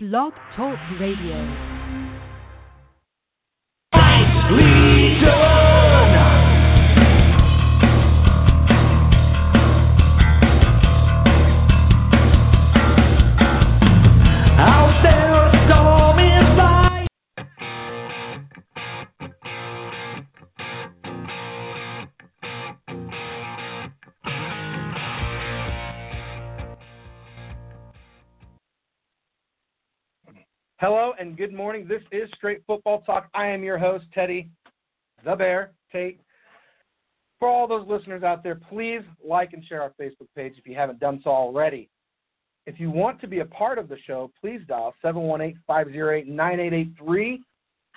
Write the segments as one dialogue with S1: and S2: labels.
S1: Blog Talk Radio.
S2: Out
S3: and good morning. This is Straight Football Talk. I am your host, Teddy the Bear Tate. For all those listeners out there, please like and share our Facebook page if you haven't done so already. If you want to be a part of the show, please dial 718-508-9883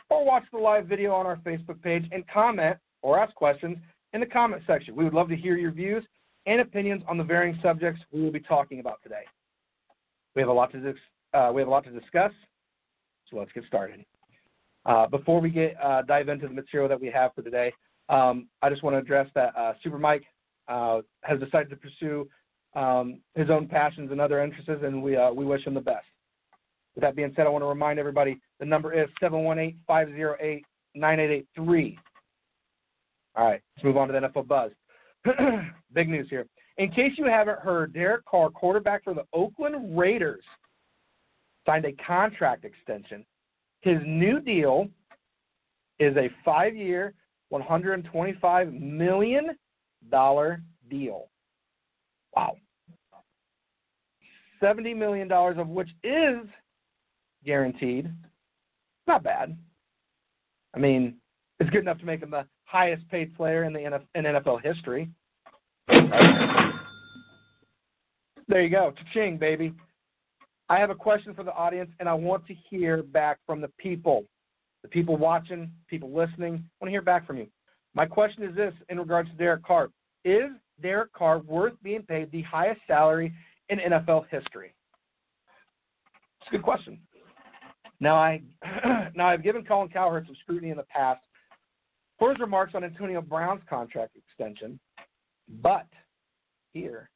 S3: or watch the live video on our Facebook page and comment or ask questions in the comment section. We would love to hear your views and opinions on the varying subjects we will be talking about today. We have a lot to uh, we have a lot to discuss, so let's get started. Uh, before we get uh, dive into the material that we have for today, um, I just want to address that uh, Super Mike uh, has decided to pursue um, his own passions and other interests, and we uh, we wish him the best. With that being said, I want to remind everybody the number is 718-508-9883. All right, let's move on to the NFL Buzz. Big news here. In case you haven't heard, Derek Carr, quarterback for the Oakland Raiders, signed a contract extension. His new deal is a five year, $125 million deal. Wow. $70 million of which is guaranteed. Not bad. I mean, it's good enough to make him the highest paid player in the NFL, in NFL history. There you go. Cha-ching, baby. I have a question for the audience, and I want to hear back from the people, the people watching, people listening. I want to hear back from you. My question is this in regards to Derek Carr: Is Derek Carr worth being paid the highest salary in NFL history? It's a good question. Now I now I've given Colin Cowherd some scrutiny in the past for his remarks on Antonio Brown's contract extension, but here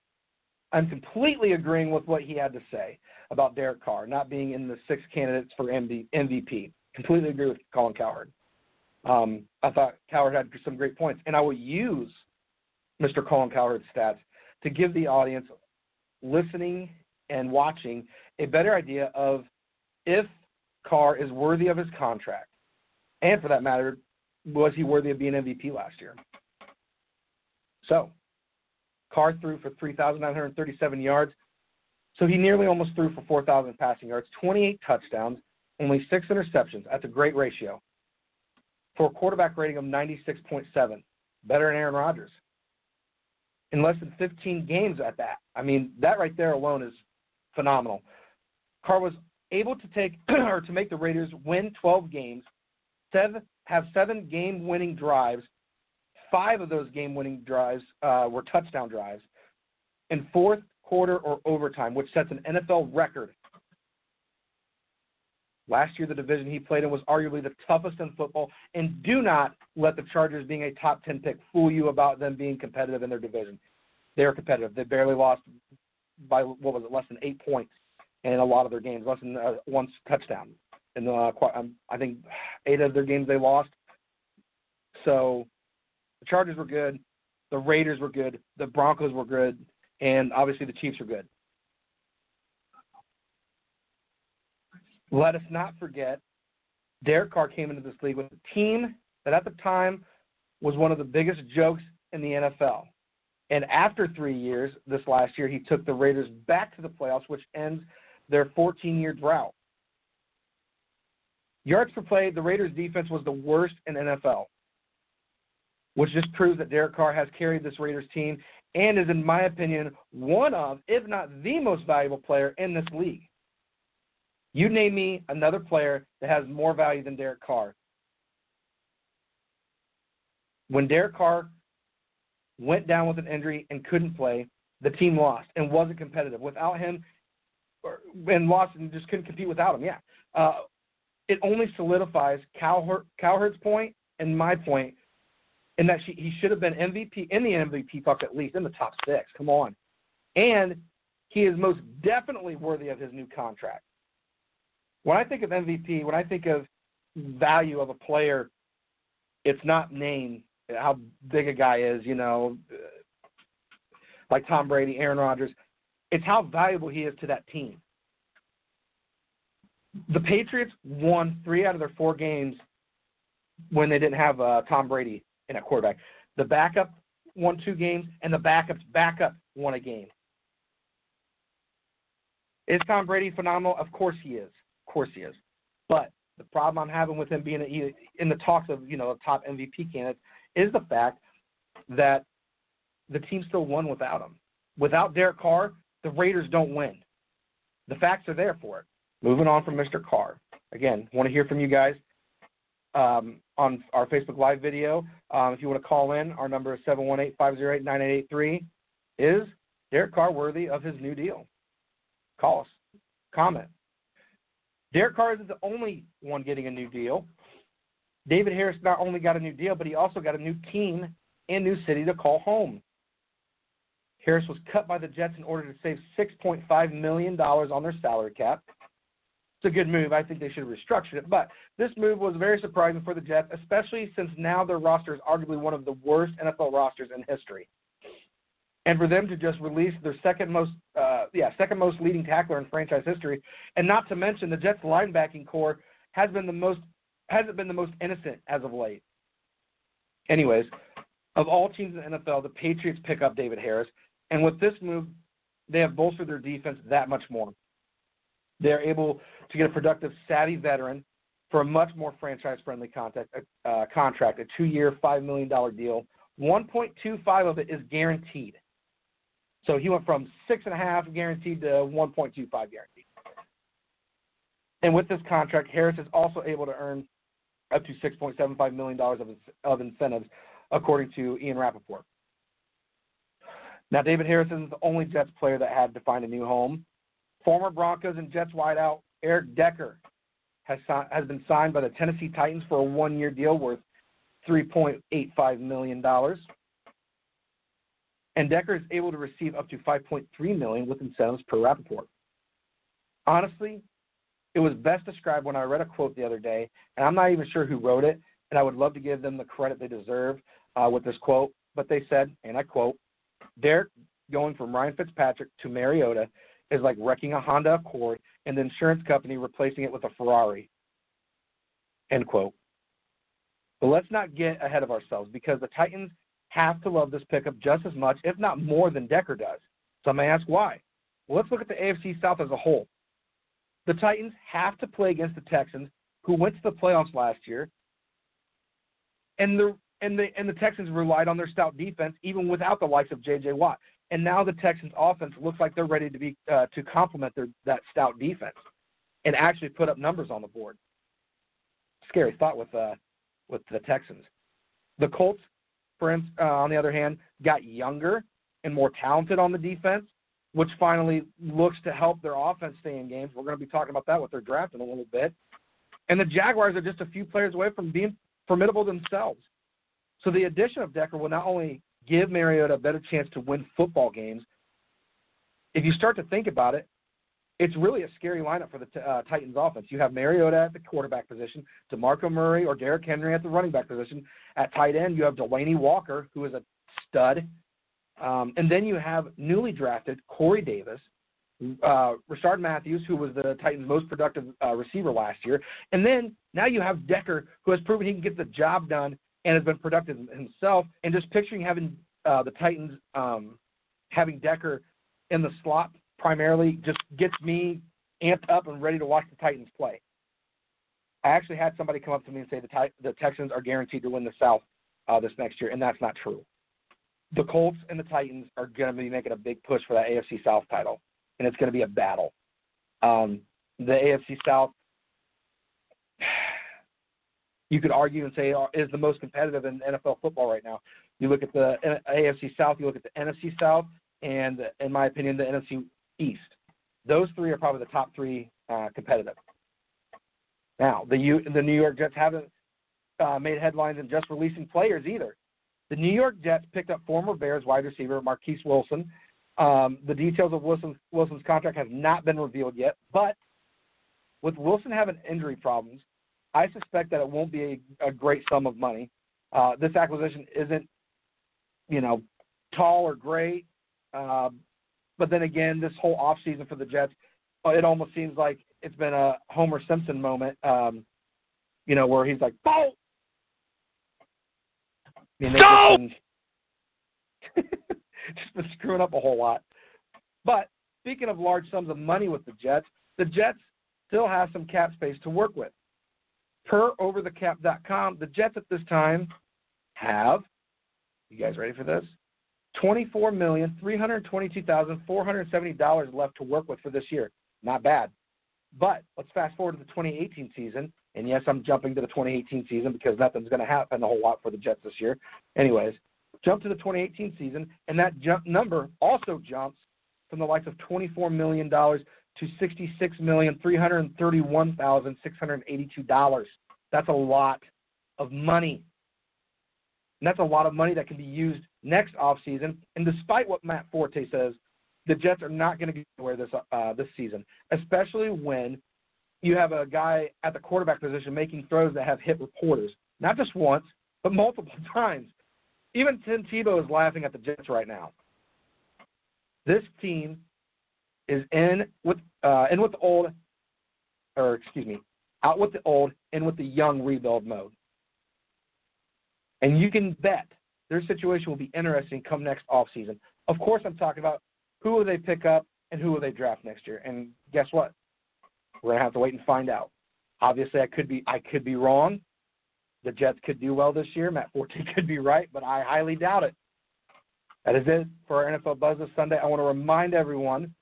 S3: I'm completely agreeing with what he had to say about Derek Carr not being in the six candidates for MV, MVP. Completely agree with Colin Cowherd. Um, I thought Cowherd had some great points, and I will use Mr. Colin Cowherd's stats to give the audience listening and watching a better idea of if Carr is worthy of his contract, and for that matter, was he worthy of being MVP last year? So, Carr threw for 3,937 yards. So he nearly almost threw for 4,000 passing yards, 28 touchdowns, only six interceptions. That's a great ratio for a quarterback rating of 96.7, better than Aaron Rodgers. In less than 15 games at that. I mean, that right there alone is phenomenal. Carr was able to take or to make the Raiders win 12 games, seven, have seven game-winning drives. Five of those game-winning drives uh, were touchdown drives, in fourth quarter or overtime, which sets an NFL record. Last year, the division he played in was arguably the toughest in football, and do not let the Chargers being a top 10 pick fool you about them being competitive in their division. They're competitive. They barely lost by, what was it, less than eight points in a lot of their games, less than uh, one touchdown. And uh, um, I think eight of their games they lost. So the Chargers were good, the Raiders were good, the Broncos were good, and obviously the Chiefs were good. Let us not forget, Derek Carr came into this league with a team that at the time was one of the biggest jokes in the NFL. And after three years, this last year, he took the Raiders back to the playoffs, which ends their 14 year drought. Yards per play, the Raiders' defense was the worst in NFL, which just proves that Derek Carr has carried this Raiders team and is, in my opinion, one of, if not the most valuable player in this league. You name me another player that has more value than Derek Carr. When Derek Carr went down with an injury and couldn't play, the team lost and wasn't competitive. Without him, and lost and just couldn't compete without him, yeah. Uh, it only solidifies Cowherd, Cowherd's point and my point in that she, he should have been MVP in the MVP talk at least in the top six. Come on, and he is most definitely worthy of his new contract. When I think of MVP, when I think of value of a player, it's not name, how big a guy is, you know, like Tom Brady, Aaron Rodgers. It's how valuable he is to that team. The Patriots won three out of their four games when they didn't have uh, Tom Brady in at quarterback. The backup won two games, and the backup's backup won a game. Is Tom Brady phenomenal? Of course he is. Of course he is. But the problem I'm having with him being in the talks of you know top MVP candidates is the fact that the team still won without him. Without Derek Carr, the Raiders don't win. The facts are there for it. Moving on from Mr. Carr. Again, want to hear from you guys um, on our Facebook Live video. Um, if you want to call in, our number is 718-508-9883. Is Derek Carr worthy of his new deal? Call us. Comment. Derek Carr isn't the only one getting a new deal. David Harris not only got a new deal, but he also got a new team and new city to call home. Harris was cut by the Jets in order to save $6.5 million on their salary cap. It's a good move. I think they should have restructured it. But this move was very surprising for the Jets, especially since now their roster is arguably one of the worst NFL rosters in history and for them to just release their second most, uh, yeah, second most leading tackler in franchise history, and not to mention the Jets' linebacking corps has been the most hasn't been the most innocent as of late. Anyways, of all teams in the NFL, the Patriots pick up David Harris, and with this move, they have bolstered their defense that much more. They're able to get a productive, savvy veteran for a much more franchise-friendly contact, uh, contract, a two-year, five million dollar deal. 1.25 of it is guaranteed. So he went from six and a half guaranteed to 1.25 guaranteed. And with this contract, Harris is also able to earn up to $6.75 million of, of incentives, according to Ian Rapoport. Now, David Harris isn't the only Jets player that had to find a new home. Former Broncos and Jets wideout Eric Decker has, has been signed by the Tennessee Titans for a one year deal worth $3.85 million and Decker is able to receive up to 5.3 million with incentives per Rapoport. Honestly, it was best described when I read a quote the other day, and I'm not even sure who wrote it, and I would love to give them the credit they deserve uh, with this quote. But they said, and I quote, Derek going from Ryan Fitzpatrick to Mariota is like wrecking a Honda Accord and the insurance company replacing it with a Ferrari. End quote. But let's not get ahead of ourselves because the Titans have to love this pickup just as much, if not more, than Decker does. Some may ask why. Well, let's look at the AFC South as a whole. The Titans have to play against the Texans, who went to the playoffs last year, and the and the and the Texans relied on their stout defense even without the likes of J.J. Watt. And now the Texans' offense looks like they're ready to be uh, to complement their that stout defense and actually put up numbers on the board. Scary thought with uh, with the Texans. The Colts for uh, on the other hand, got younger and more talented on the defense, which finally looks to help their offense stay in games. We're going to be talking about that with their draft in a little bit. And the Jaguars are just a few players away from being formidable themselves. So the addition of Decker will not only give Mariota a better chance to win football games, if you start to think about it, it's really a scary lineup for the uh, Titans offense. You have Mariota at the quarterback position, DeMarco Murray or Derrick Henry at the running back position. At tight end, you have Delanie Walker, who is a stud. Um, and then you have newly drafted Corey Davis, uh, Rishard Matthews, who was the Titans' most productive uh, receiver last year. And then now you have Decker, who has proven he can get the job done and has been productive himself. And just picturing having uh, the Titans um, having Decker in the slot primarily just gets me amped up and ready to watch the Titans play. I actually had somebody come up to me and say the, the Texans are guaranteed to win the South uh, this next year, and that's not true. The Colts and the Titans are going to be making a big push for that AFC South title, and it's going to be a battle. Um, the AFC South, you could argue and say, uh, is the most competitive in NFL football right now. You look at the AFC South, you look at the NFC South, and in my opinion, the NFC East. Those three are probably the top three uh, competitive. Now, the U, the New York Jets haven't uh, made headlines in just releasing players either. The New York Jets picked up former Bears wide receiver Marquess Wilson. Um, the details of Wilson's, Wilson's contract have not been revealed yet, but with Wilson having injury problems, I suspect that it won't be a, a great sum of money. Uh, this acquisition isn't, you know, tall or great. Uh, but then again, this whole offseason for the Jets, uh, it almost seems like it's been a Homer Simpson moment, um, you know, where he's like, "Bolt." I mean,
S2: Go!
S3: just been, just been screwing up a whole lot. But speaking of large sums of money with the Jets, the Jets still have some cap space to work with. Per overthecap.com, the Jets at this time have, you guys ready for this? Twenty-four million three hundred twenty-two thousand four hundred seventy dollars left to work with for this year. Not bad. But let's fast forward to the 2018 season, and yes, I'm jumping to the 2018 season because nothing's going to happen a whole lot for the Jets this year. Anyways, jump to the 2018 season, and that jump number also jumps from the likes of 24 million dollars to 66 million three hundred thirty-one thousand six hundred eighty-two dollars. That's a lot of money. And that's a lot of money that can be used next offseason. And despite what Matt Forte says, the Jets are not going to get anywhere this uh, this season, especially when you have a guy at the quarterback position making throws that have hit reporters, not just once, but multiple times. Even Tim Tebow is laughing at the Jets right now. This team is in with uh, in with the old, or excuse me, out with the old, in with the young rebuild mode. And you can bet their situation will be interesting come next offseason. Of course, I'm talking about who will they pick up and who will they draft next year. And guess what? We're gonna have to wait and find out. Obviously, I could be I could be wrong. The Jets could do well this year. Matt Forte could be right, but I highly doubt it. That is it for our NFL Buzz this Sunday. I want to remind everyone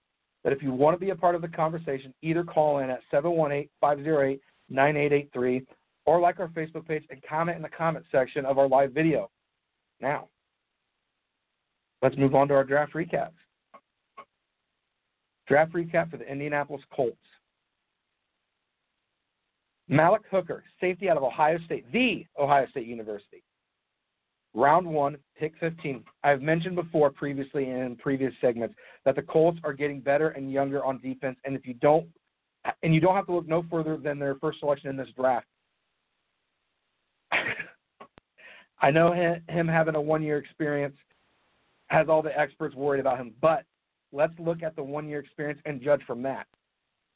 S3: that if you want to be a part of the conversation, either call in at 718-508-9883 or like our Facebook page and comment in the comment section of our live video. Now, let's move on to our draft recaps. Draft recap for the Indianapolis Colts. Malik Hooker, safety out of Ohio State, the Ohio State University. Round one, pick 15. I've mentioned before previously in previous segments that the Colts are getting better and younger on defense, and if you don't, and you don't have to look no further than their first selection in this draft. I know him, having a one-year experience has all the experts worried about him, but let's look at the one-year experience and judge from that.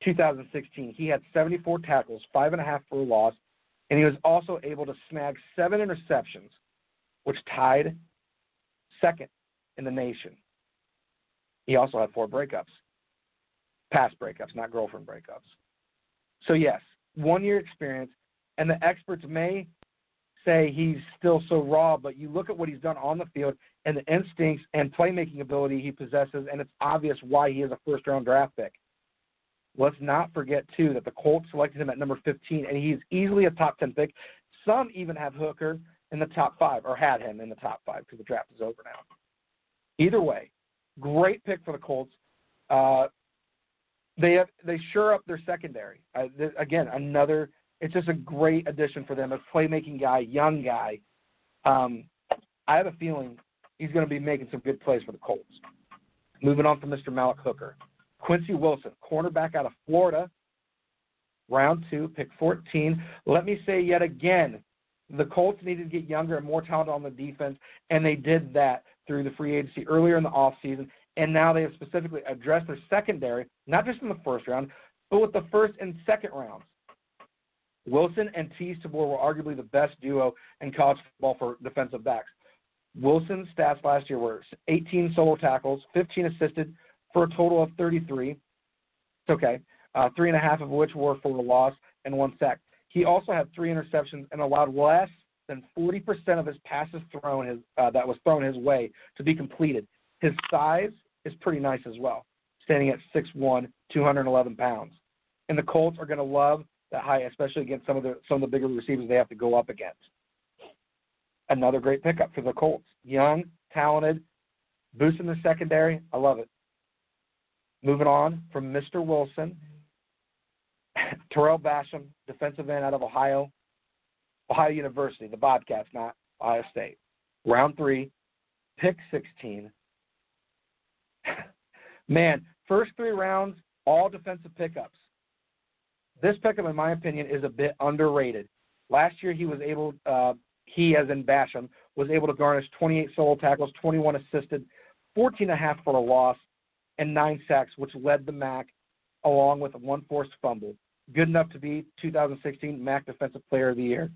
S3: 2016, he had 74 tackles, five and a half for a loss, and he was also able to snag seven interceptions which tied second in the nation. He also had four breakups, past breakups, not girlfriend breakups. So, yes, one year experience, and the experts may say he's still so raw, but you look at what he's done on the field and the instincts and playmaking ability he possesses, and it's obvious why he is a first round draft pick. Let's not forget, too, that the Colts selected him at number 15, and he's easily a top 10 pick. Some even have Hooker in the top five, or had him in the top five because the draft is over now. Either way, great pick for the Colts. Uh, they have they sure up their secondary. Uh, th- again, another. It's just a great addition for them. A playmaking guy, young guy. Um, I have a feeling he's going to be making some good plays for the Colts. Moving on from Mr. Malik Hooker, Quincy Wilson, cornerback out of Florida, round two, pick 14. Let me say yet again, the Colts needed to get younger and more talented on the defense, and they did that through the free agency earlier in the offseason. And now they have specifically addressed their secondary, not just in the first round, but with the first and second rounds. Wilson and Teez Tabor were arguably the best duo in college football for defensive backs. Wilson's stats last year were 18 solo tackles, 15 assisted for a total of 33. It's okay. Uh, three and a half of which were for a loss and one sack. He also had three interceptions and allowed less than 40% of his passes thrown his, uh, that was thrown his way to be completed. His size is pretty nice as well, standing at 6'1", 211 pounds. And the Colts are going to love that height, especially against some of the some of the bigger receivers they have to go up against. Another great pickup for the Colts. Young, talented, boosting the secondary. I love it. Moving on from Mr. Wilson, Tarell Basham, defensive end out of Ohio, Ohio University, the Bobcats, not Ohio State. Round three, pick 16. Man, first three rounds, all defensive pickups. this pickup, in my opinion, is a bit underrated. Last year, he was able, uh, he as in Basham, was able to garnish 28 solo tackles, 21 assisted, 14 and a half for a loss, and nine sacks, which led the MAC along with one forced fumble. Good enough to be 2016 MAC Defensive Player of the Year.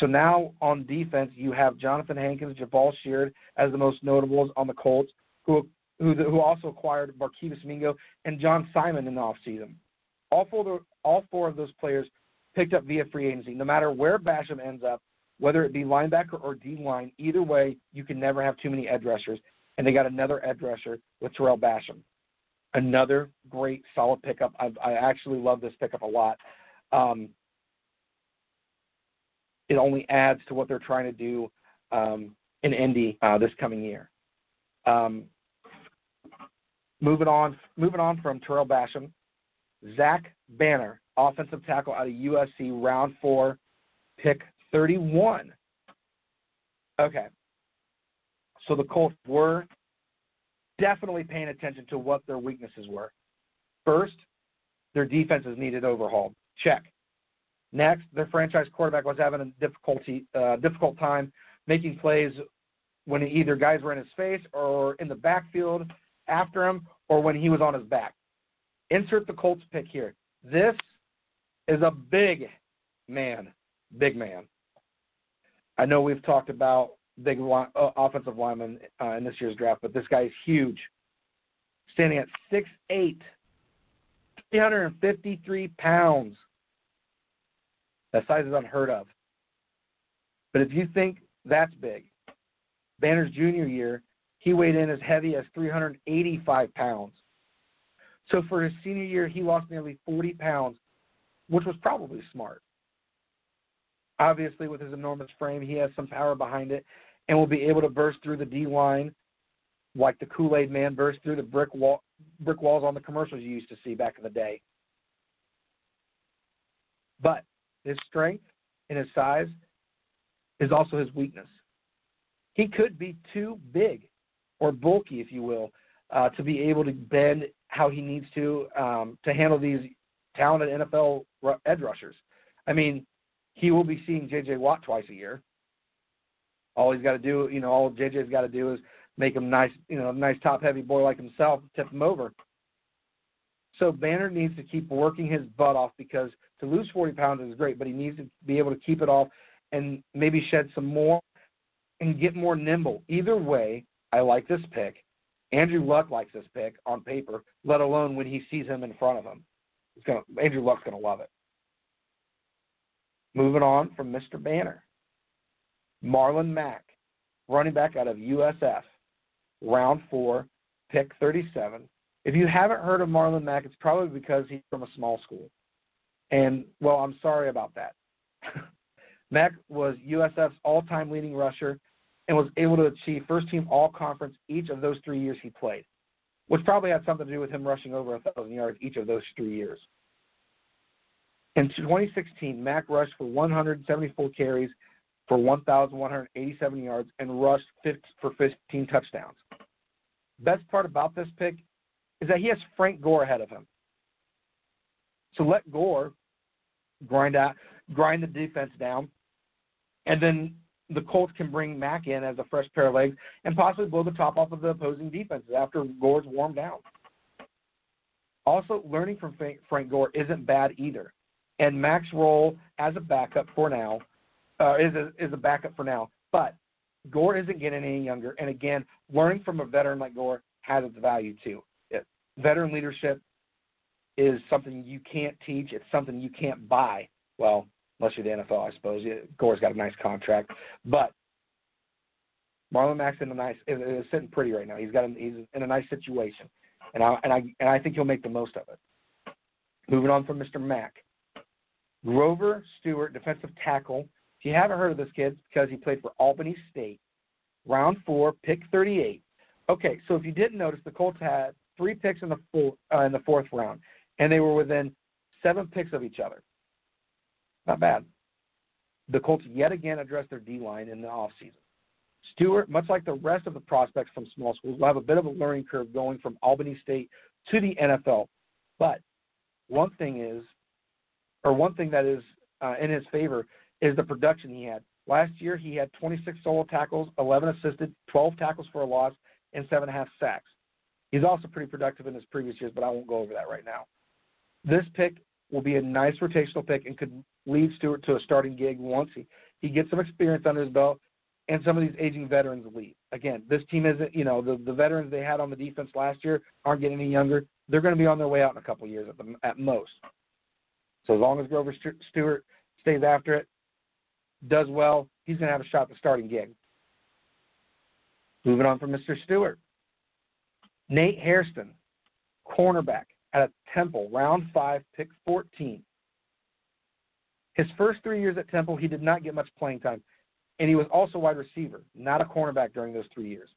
S3: So now on defense, you have Johnathan Hankins, Jabaal Sheard as the most notables on the Colts, who who, who also acquired Barkevious Mingo and John Simon in the offseason. All four, the, all four of those players picked up via free agency. No matter where Basham ends up, whether it be linebacker or D line, either way, you can never have too many edge rushers. And they got another edge rusher with Tarell Basham. Another great, solid pickup. I, I actually love this pickup a lot. Um, it only adds to what they're trying to do um, in Indy uh, this coming year. Um, moving on, moving on from Tarell Basham, Zach Banner, offensive tackle out of USC, round four, pick 31. Okay. So the Colts were definitely paying attention to what their weaknesses were. First, their defenses needed overhaul. Check. Next, their franchise quarterback was having a difficulty uh, difficult time making plays when either guys were in his face or in the backfield after him or when he was on his back. Insert the Colts pick here. This is a big man, big man. I know we've talked about big line, uh, offensive lineman uh, in this year's draft, but this guy is huge. Standing at 6'8", 353 pounds. That size is unheard of. But if you think that's big, Banner's junior year, he weighed in as heavy as 385 pounds. So for his senior year, he lost nearly 40 pounds, which was probably smart. Obviously, with his enormous frame, he has some power behind it and will be able to burst through the D line like the Kool Aid Man burst through the brick wall, brick walls on the commercials you used to see back in the day. But his strength and his size is also his weakness. He could be too big or bulky, if you will, uh, to be able to bend how he needs to um, to handle these talented NFL edge rushers. I mean, he will be seeing J.J. Watt twice a year. All he's got to do, you know, all J.J.'s got to do is make him nice, you know, a nice top heavy boy like himself, tip him over. So Banner needs to keep working his butt off because to lose 40 pounds is great, but he needs to be able to keep it off and maybe shed some more and get more nimble. Either way, I like this pick. Andrew Luck likes this pick on paper, let alone when he sees him in front of him. He's gonna, Andrew Luck's going to love it. Moving on from Mr. Banner. Marlon Mack, running back out of USF, round four, pick 37. If you haven't heard of Marlon Mack, it's probably because he's from a small school. And, well, I'm sorry about that. Mack was USF's all time leading rusher and was able to achieve first team all conference each of those three years he played, which probably had something to do with him rushing over 1,000 yards each of those three years. In 2016, Mack rushed for 174 carries for 1,187 yards and rushed 50, for 15 touchdowns. Best part about this pick is that he has Frank Gore ahead of him. So let Gore grind out, grind the defense down, and then the Colts can bring Mack in as a fresh pair of legs and possibly blow the top off of the opposing defenses after Gore's warmed down. Also, learning from Frank Gore isn't bad either. And Mack's role as a backup for now uh, is a, is a backup for now. But Gore isn't getting any younger, and again, learning from a veteran like Gore has its value too. It, veteran leadership is something you can't teach. It's something you can't buy. Well, unless you're the NFL, I suppose. Gore's got a nice contract, but Marlon Mack's in a nice is, is sitting pretty right now. He's got a, he's in a nice situation, and I and I and I think he'll make the most of it. Moving on from Mr. Mack, Grover Stewart, defensive tackle you haven't heard of this kid, because he played for Albany State, round four, pick 38. Okay, so if you didn't notice, the Colts had three picks in the four, uh, in the fourth round, and they were within seven picks of each other. Not bad. The Colts yet again addressed their D line in the offseason. Stewart, much like the rest of the prospects from small schools, will have a bit of a learning curve going from Albany State to the NFL. But one thing is, or one thing that is uh, in his favor is the production he had. Last year, he had 26 solo tackles, 11 assisted, 12 tackles for a loss, and seven and a half sacks. He's also pretty productive in his previous years, but I won't go over that right now. This pick will be a nice rotational pick and could lead Stewart to a starting gig once he, he gets some experience under his belt and some of these aging veterans leave. Again, this team isn't, you know, the, the veterans they had on the defense last year aren't getting any younger. They're going to be on their way out in a couple of years at, the, at most. So as long as Grover Stewart stays after it, does well, he's going to have a shot at the starting gig. Moving on from Mr. Stewart. Nate Hairston, cornerback at Temple, round five, pick 14. His first three years at Temple, he did not get much playing time, and he was also wide receiver, not a cornerback during those three years.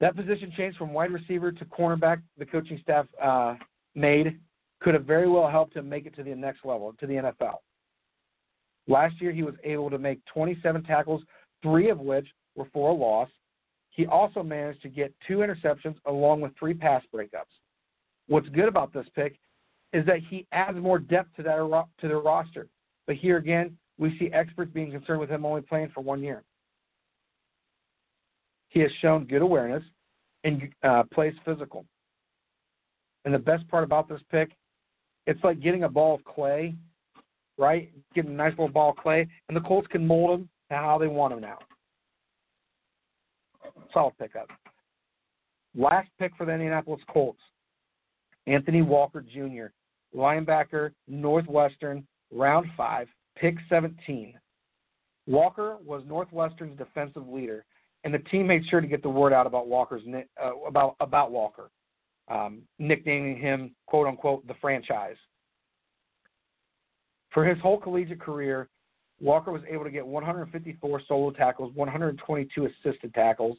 S3: That position change from wide receiver to cornerback, the coaching staff uh, made, could have very well helped him make it to the next level, to the NFL. Last year, he was able to make 27 tackles, three of which were for a loss. He also managed to get two interceptions along with three pass breakups. What's good about this pick is that he adds more depth to that to the roster. But here again, we see experts being concerned with him only playing for one year. He has shown good awareness and uh, plays physical. And the best part about this pick, it's like getting a ball of clay right? Get a nice little ball of clay, and the Colts can mold him to how they want him now. Solid pickup. Last pick for the Indianapolis Colts, Anthony Walker Jr., linebacker, Northwestern, round five, pick 17. Walker was Northwestern's defensive leader, and the team made sure to get the word out about Walker's uh, about about Walker, um, nicknaming him "quote unquote" the franchise. For his whole collegiate career, Walker was able to get 154 solo tackles, 122 assisted tackles,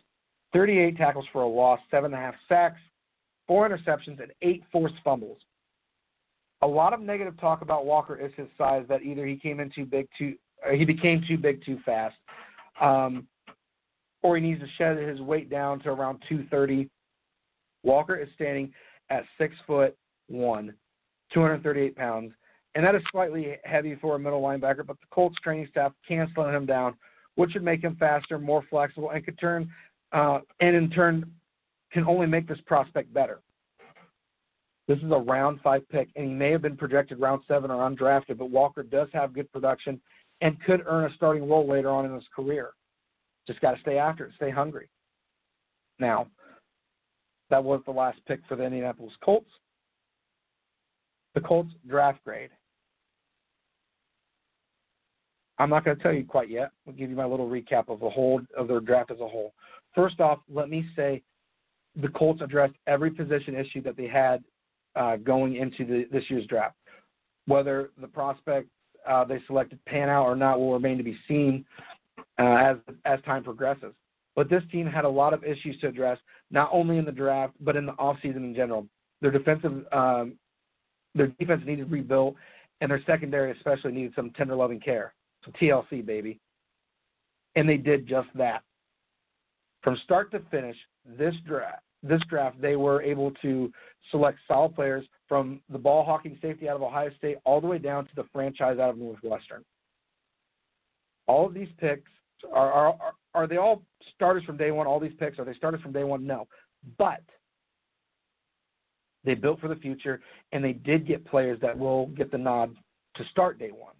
S3: 38 tackles for a loss, seven and a half sacks, four interceptions, and eight forced fumbles. A lot of negative talk about Walker is his size. That either he came in too big, too he became too big too fast, um, or he needs to shed his weight down to around 230. Walker is standing at six foot one, 238 pounds, and that is slightly heavy for a middle linebacker, but the Colts training staff can slow him down, which should make him faster, more flexible, and could turn, uh, and in turn, can only make this prospect better. This is a round five pick, and he may have been projected round seven or undrafted, but Walker does have good production and could earn a starting role later on in his career. Just got to stay after it, stay hungry. Now, that was the last pick for the Indianapolis Colts. The Colts draft grade. I'm not going to tell you quite yet. I'll give you my little recap of the whole of their draft as a whole. First off, let me say the Colts addressed every position issue that they had uh, going into the, this year's draft. Whether the prospect uh, they selected pan out or not will remain to be seen uh, as as time progresses. But this team had a lot of issues to address, not only in the draft but in the offseason in general. Their defensive um, their defense needed rebuilt, and their secondary especially needed some tender loving care. TLC, baby. And they did just that. From start to finish, this draft, this draft, they were able to select solid players from the ball hawking safety out of Ohio State all the way down to the franchise out of Northwestern. All of these picks are, are, are, are they all starters from day one? All these picks are they starters from day one? No, but they built for the future, and they did get players that will get the nod to start day one.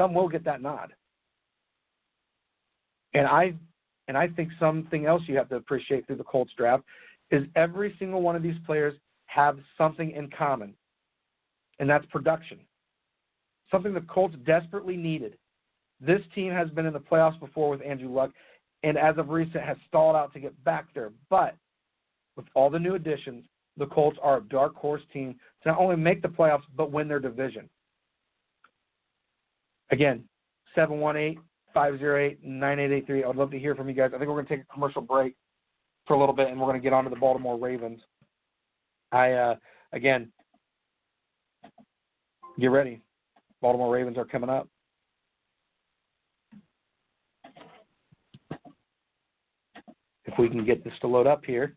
S3: Some will get that nod. And I and I think something else you have to appreciate through the Colts draft is every single one of these players have something in common. And that's production. Something the Colts desperately needed. This team has been in the playoffs before with Andrew Luck and as of recent has stalled out to get back there. But with all the new additions, the Colts are a dark horse team to not only make the playoffs but win their division. Again, 718 508 9883. I'd love to hear from you guys. I think we're going to take a commercial break for a little bit and we're going to get on to the Baltimore Ravens. I, uh, again, get ready. Baltimore Ravens are coming up. If we can get this to load up here.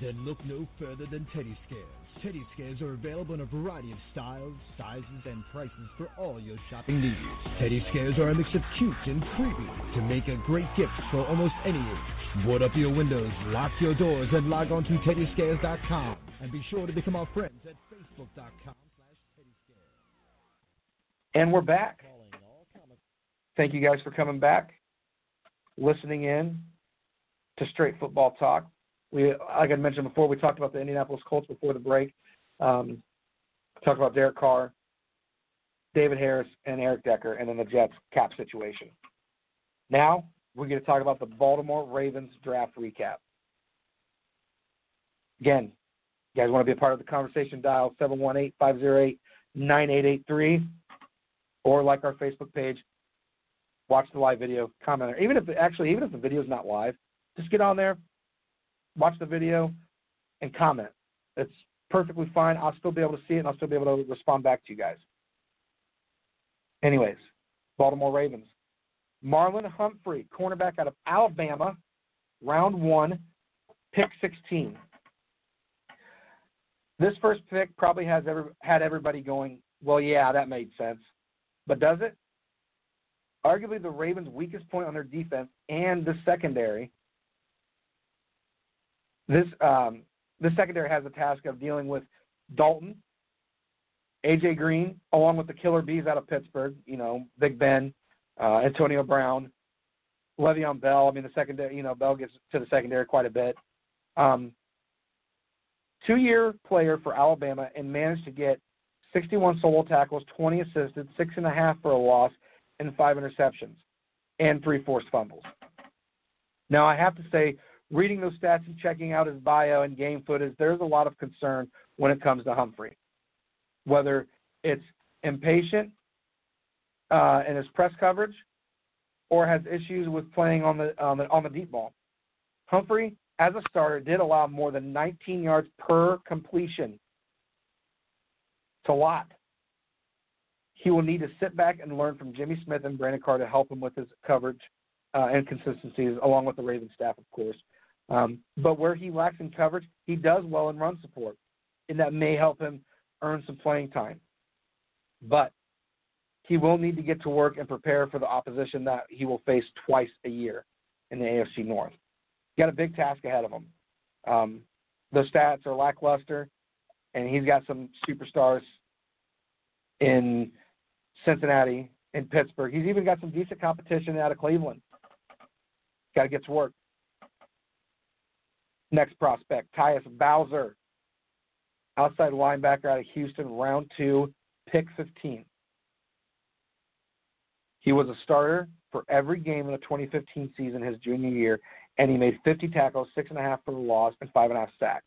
S4: Then look no further than Teddy Scares. Teddy Scares are available in a variety of styles, sizes, and prices for all your shopping needs. Teddy Scares are a mix of cute and creepy to make a great gift for almost any age. Board up your windows, lock your doors, and log on to teddyscares.com. And be sure to become our friends at facebook.com.
S3: And we're back. Thank you guys for coming back, listening in to Straight Football Talk. We, like I mentioned before, we talked about the Indianapolis Colts before the break. Um, talked about Derek Carr, David Harris, and Eric Decker, and then the Jets cap situation. Now we're going to talk about the Baltimore Ravens draft recap. Again, you guys want to be a part of the conversation, dial 718-508-9883 or like our Facebook page, watch the live video, comment. Even if actually, even if the video is not live, just get on there, watch the video, and comment. It's perfectly fine. I'll still be able to see it, and I'll still be able to respond back to you guys. Anyways, Baltimore Ravens. Marlon Humphrey, cornerback out of Alabama, round one, pick 16. This first pick probably has every, had everybody going, well, yeah, that made sense. But does it? Arguably the Ravens' weakest point on their defense and the secondary. This um, this secondary has the task of dealing with Dalton, AJ Green, along with the killer bees out of Pittsburgh. You know, Big Ben, uh, Antonio Brown, Le'Veon Bell. I mean, the secondary. You know, Bell gets to the secondary quite a bit. Um, two-year player for Alabama and managed to get 61 solo tackles, 20 assisted, six and a half for a loss, and five interceptions, and three forced fumbles. Now, I have to say, reading those stats and checking out his bio and game footage, there's a lot of concern when it comes to Humphrey. Whether it's impatient uh, in his press coverage or has issues with playing on the, on the on the deep ball. Humphrey, as a starter, did allow more than 19 yards per completion. It's a lot. He will need to sit back and learn from Jimmy Smith and Brandon Carr to help him with his coverage uh, and consistencies, along with the Ravens staff, of course. Um, but where he lacks in coverage, he does well in run support, and that may help him earn some playing time. But he will need to get to work and prepare for the opposition that he will face twice a year in the AFC North. He got a big task ahead of him. Um, the stats are lackluster, and he's got some superstars in Cincinnati, in Pittsburgh. He's even got some decent competition out of Cleveland. Got to get to work. Next prospect, Tyus Bowser, outside linebacker out of Houston, round two, pick 15. He was a starter for every game in the 2015 season his junior year, and he made 50 tackles, six and a half for the loss, and five and a half sacks.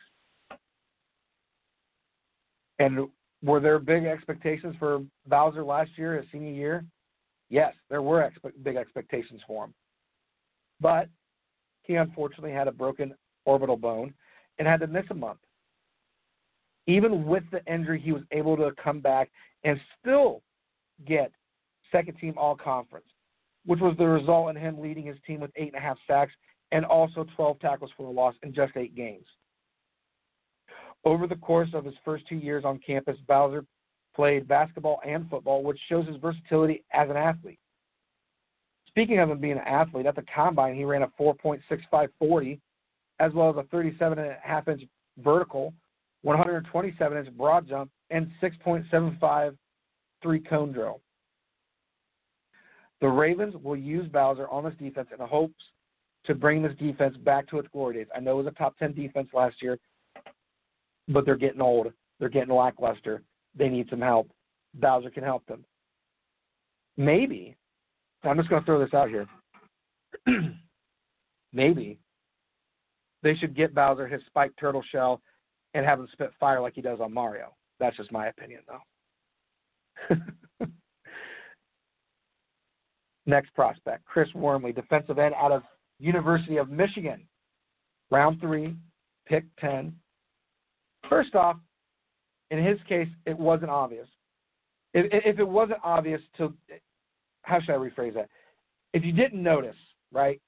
S3: And were there big expectations for Bowser last year, his senior year? Yes, there were expe- big expectations for him. But he unfortunately had a broken orbital bone and had to miss a month. Even with the injury, he was able to come back and still get second team all conference, which was the result in him leading his team with eight and a half sacks and also 12 tackles for a loss in just eight games. Over the course of his first two years on campus, Bowser played basketball and football, which shows his versatility as an athlete. Speaking of him being an athlete, at the combine he ran a 4.6540, as well as a 37 and a half inch vertical, 127 inch broad jump, and 6.75 three cone drill. The Ravens will use Bowser on this defense in the hopes to bring this defense back to its glory days. I know it was a top 10 defense last year, but they're getting old. They're getting lackluster. They need some help. Bowser can help them. Maybe, I'm just going to throw this out here. Maybe they should get Bowser his spiked turtle shell and have him spit fire like he does on Mario. That's just my opinion, though. Next prospect, Chris Wormley, defensive end out of University of Michigan. Round three, pick 10. First off, in his case, it wasn't obvious. If, if it wasn't obvious to, how should I rephrase that? If you didn't notice, right,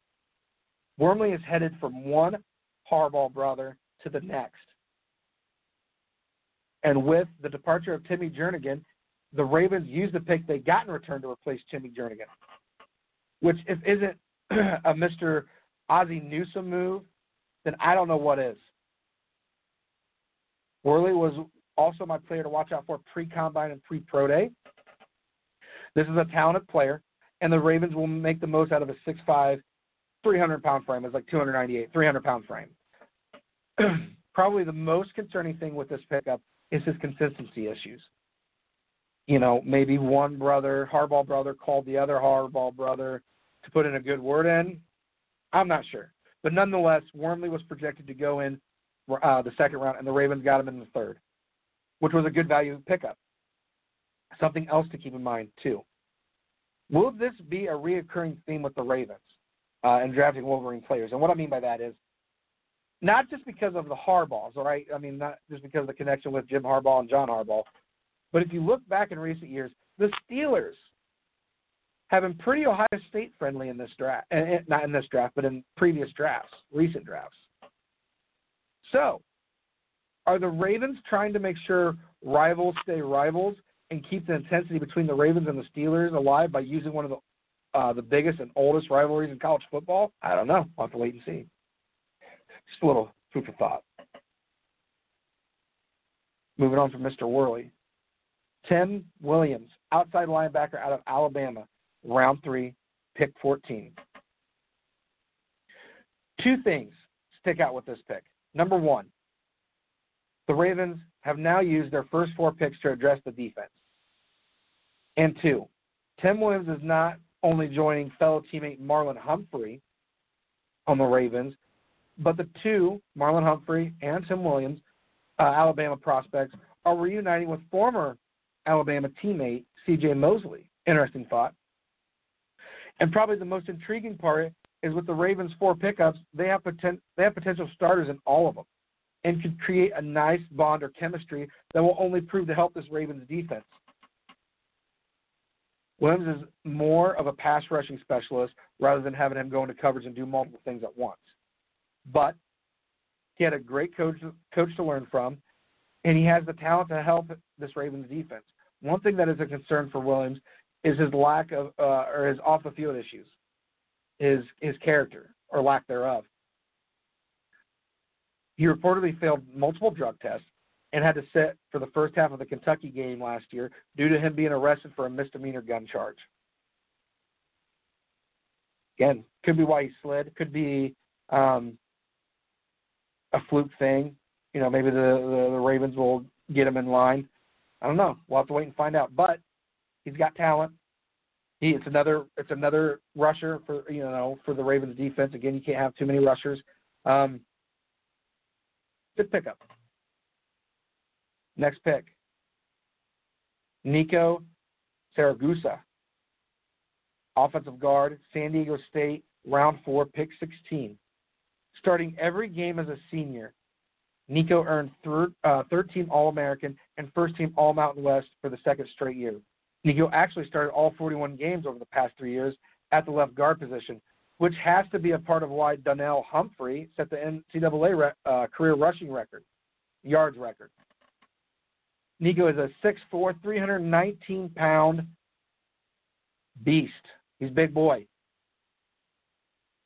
S3: Wormley is headed from one Harbaugh brother to the next. And with the departure of Timmy Jernigan, the Ravens used the pick they got in return to replace Timmy Jernigan, which if isn't a Mr. Ozzie Newsome move, then I don't know what is. Wormley was also my player to watch out for pre combine and pre pro day. This is a talented player, and the Ravens will make the most out of a 6'5, 300 pound frame. It's like 298, 300 pound frame. Probably the most concerning thing with this pickup is his consistency issues. You know, maybe one brother, Harbaugh brother, called the other Harbaugh brother to put in a good word in. I'm not sure. But nonetheless, Wormley was projected to go in uh, the second round, and the Ravens got him in the third, which was a good value pickup. Something else to keep in mind, too. Will this be a reoccurring theme with the Ravens uh, in drafting Wolverine players? And what I mean by that is not just because of the Harbaughs, all right? I mean, not just because of the connection with Jim Harbaugh and John Harbaugh, but if you look back in recent years, the Steelers have been pretty Ohio State friendly in this draft, not in this draft, but in previous drafts, recent drafts. So, are the Ravens trying to make sure rivals stay rivals and keep the intensity between the Ravens and the Steelers alive by using one of the uh, the biggest and oldest rivalries in college football? I don't know. I'll have to wait and see. Just a little food for thought. Moving on from Mr. Wormley. Tim Williams, outside linebacker out of Alabama, round three, pick 14. Two things stick out with this pick. Number one, the Ravens have now used their first four picks to address the defense. And two, Tim Williams is not only joining fellow teammate Marlon Humphrey on the Ravens, but the two, Marlon Humphrey and Tim Williams, uh, Alabama prospects, are reuniting with former Alabama teammate C.J. Mosley. Interesting thought. And probably the most intriguing part is with the Ravens' four pickups, they have poten- they have potential starters in all of them, and could create a nice bond or chemistry that will only prove to help this Ravens defense. Williams is more of a pass rushing specialist rather than having him go into coverage and do multiple things at once. But he had a great coach coach to learn from, and he has the talent to help this Ravens defense. One thing that is a concern for Williams is his lack of uh, or his off the field issues, his his character or lack thereof. He reportedly failed multiple drug tests and had to sit for the first half of the Kentucky game last year due to him being arrested for a misdemeanor gun charge. Again, could be why he slid. Could be um, a fluke thing. You know, maybe the, the, the Ravens will get him in line. I don't know. We'll have to wait and find out. But he's got talent. He it's another it's another rusher for you know for the Ravens defense. Again, you can't have too many rushers. Um, good pickup. Next pick. Nico Siragusa, offensive guard, San Diego State, round four, pick 16. Starting every game as a senior, Nico earned third, uh, third team All American and first team All Mountain West for the second straight year. Nico actually started all 41 games over the past three years at the left guard position, which has to be a part of why Donnel Pumphrey set the NCAA re- uh, career rushing record, yards record. Nico is a 6'4", 319 pound beast. He's a big boy.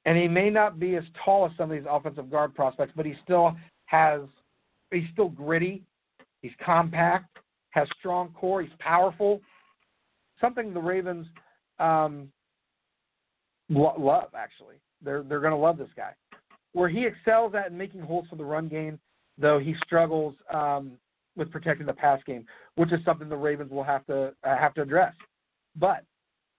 S3: And he may not be as tall as some of these offensive guard prospects, but he still has he's still gritty, he's compact, has strong core, he's powerful. Something the Ravens um, lo- love actually. They're they're going to love this guy. Where he excels at in making holes for the run game, though he struggles um, with protecting the pass game, which is something the Ravens will have to uh, have to address. But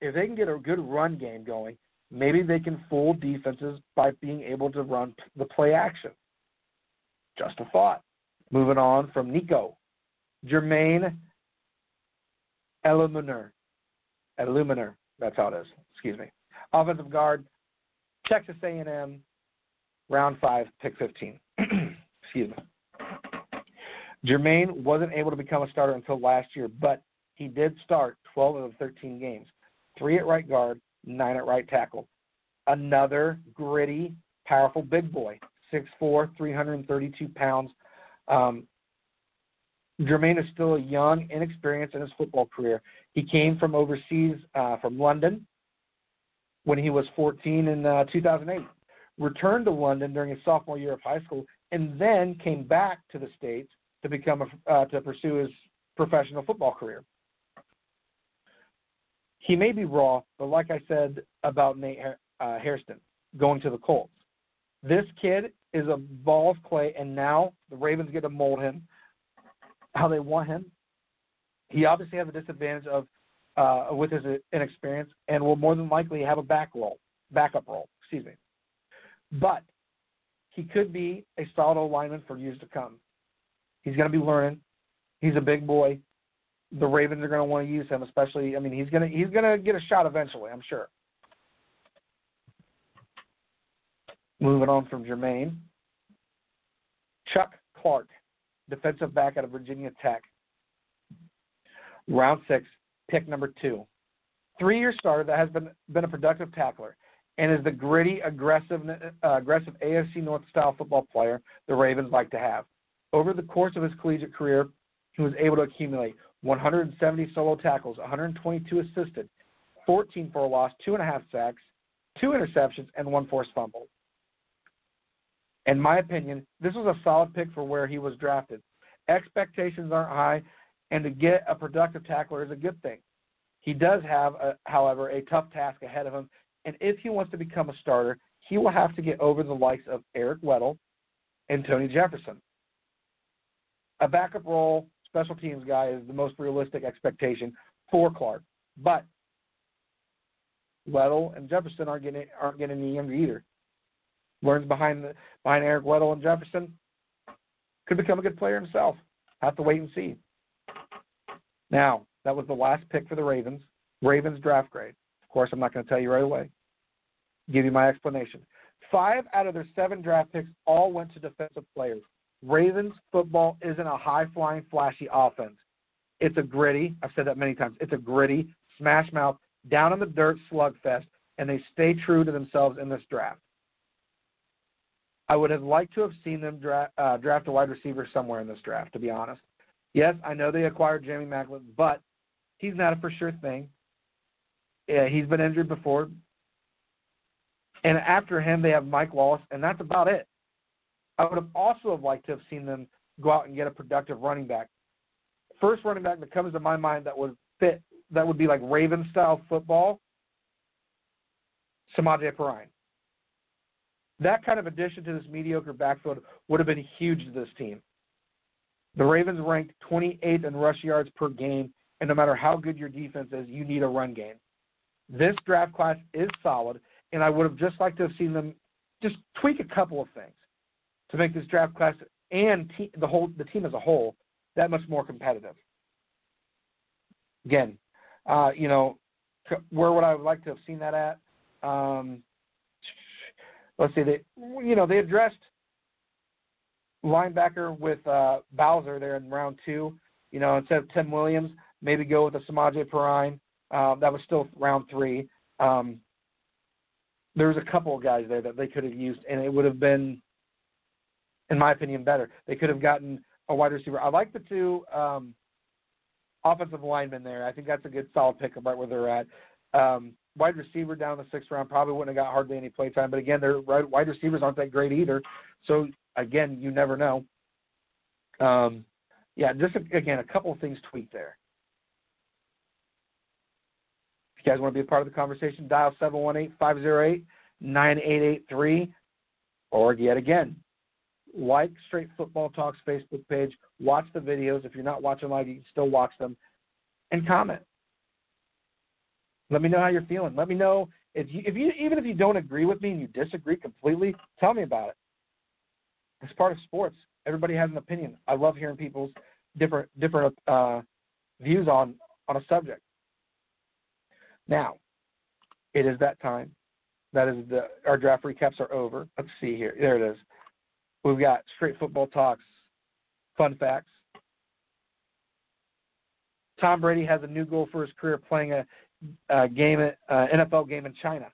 S3: if they can get a good run game going, maybe they can fool defenses by being able to run the play action. Just a thought. Moving on from Nico, Jermaine Eluemunor. Eluemunor, that's how it is. Excuse me. Offensive guard, Texas A&M, round five, pick 15. Excuse me. Jermaine wasn't able to become a starter until last year, but he did start 12 of the 13 games, three at right guard, nine at right tackle. Another gritty, powerful big boy, 6'4", 332 pounds. Um, Jermaine is still a young, inexperienced in his football career. He came from overseas, uh, from London, when he was 14 in uh, 2008. Returned to London during his sophomore year of high school, and then came back to the states to become a, uh, to pursue his professional football career. He may be raw, but like I said about Nate uh, Hairston going to the Colts, this kid is a ball of clay, and now the Ravens get to mold him how they want him. He obviously has a disadvantage of uh, with his inexperience, and will more than likely have a back role, backup role. Excuse me, but he could be a solid lineman for years to come. He's going to be learning. He's a big boy. The Ravens are going to want to use him, especially. I mean, he's going to he's going to get a shot eventually. I'm sure. Moving on from Jermaine, Chuck Clark, defensive back out of Virginia Tech. Round six, pick number two. Three-year starter that has been been a productive tackler and is the gritty, aggressive, uh, aggressive AFC North style football player the Ravens like to have. Over the course of his collegiate career, he was able to accumulate 170 solo tackles, 122 assisted, 14 for a loss, two and a half sacks, two interceptions, and one forced fumble. In my opinion, this was a solid pick for where he was drafted. Expectations aren't high, and to get a productive tackler is a good thing. He does have, a, however, a tough task ahead of him, and if he wants to become a starter, he will have to get over the likes of Eric Weddle and Tony Jefferson a backup role special teams guy is the most realistic expectation for Clark. But Weddle and Jefferson aren't getting aren't getting any younger either. Learns behind the behind Eric Weddle and Jefferson could become a good player himself. Have to wait and see. Now, that was the last pick for the Ravens. Ravens draft grade. Of course, I'm not going to tell you right away. Give you my explanation. Five out of their seven draft picks all went to defensive players. Ravens football isn't a high flying, flashy offense. It's a gritty, I've said that many times, it's a gritty, smash mouth, down in the dirt slugfest, and they stay true to themselves in this draft. I would have liked to have seen them draft, uh, draft a wide receiver somewhere in this draft, to be honest. Yes, I know they acquired Jeremy Maclin, but he's not a for sure thing. Yeah, he's been injured before. And after him, they have Mike Wallace, and that's about it. I would have also have liked to have seen them go out and get a productive running back. First running back that comes to my mind that would fit, that would be like Raven style football, Samaje Perine. That kind of addition to this mediocre backfield would have been huge to this team. The Ravens ranked 28th in rush yards per game, and no matter how good your defense is, you need a run game. This draft class is solid, and I would have just liked to have seen them just tweak a couple of things to make this draft class and te- the whole the team as a whole that much more competitive. Again, uh, you know, where would I like to have seen that at? Um, let's see, they you know they addressed linebacker with uh, Bowser there in round two. You know, instead of Tim Williams, maybe go with a Samaje Perine. Uh, that was still round three. Um, there was a couple of guys there that they could have used, and it would have been, in my opinion, better. They could have gotten a wide receiver. I like the two um, offensive linemen there. I think that's a good solid pickup right where they're at. Um, wide receiver down the sixth round probably wouldn't have got hardly any play time, but again, their wide receivers aren't that great either. So again, you never know. Um, yeah, just again a couple of things tweaked there. If you guys want to be a part of the conversation, dial 718-508-9883. Or yet again, like Straight Football Talks Facebook page, watch the videos. If you're not watching live, you can still watch them, and comment. Let me know how you're feeling. Let me know if you, if you even if you don't agree with me and you disagree completely, tell me about it. It's part of sports. Everybody has an opinion. I love hearing people's different different uh, views on on a subject. Now, it is that time. That is the our draft recaps are over. Let's see here. There it is. We've got straight football talks, fun facts. Tom Brady has a new goal for his career, playing a, a game, uh, NFL game in China.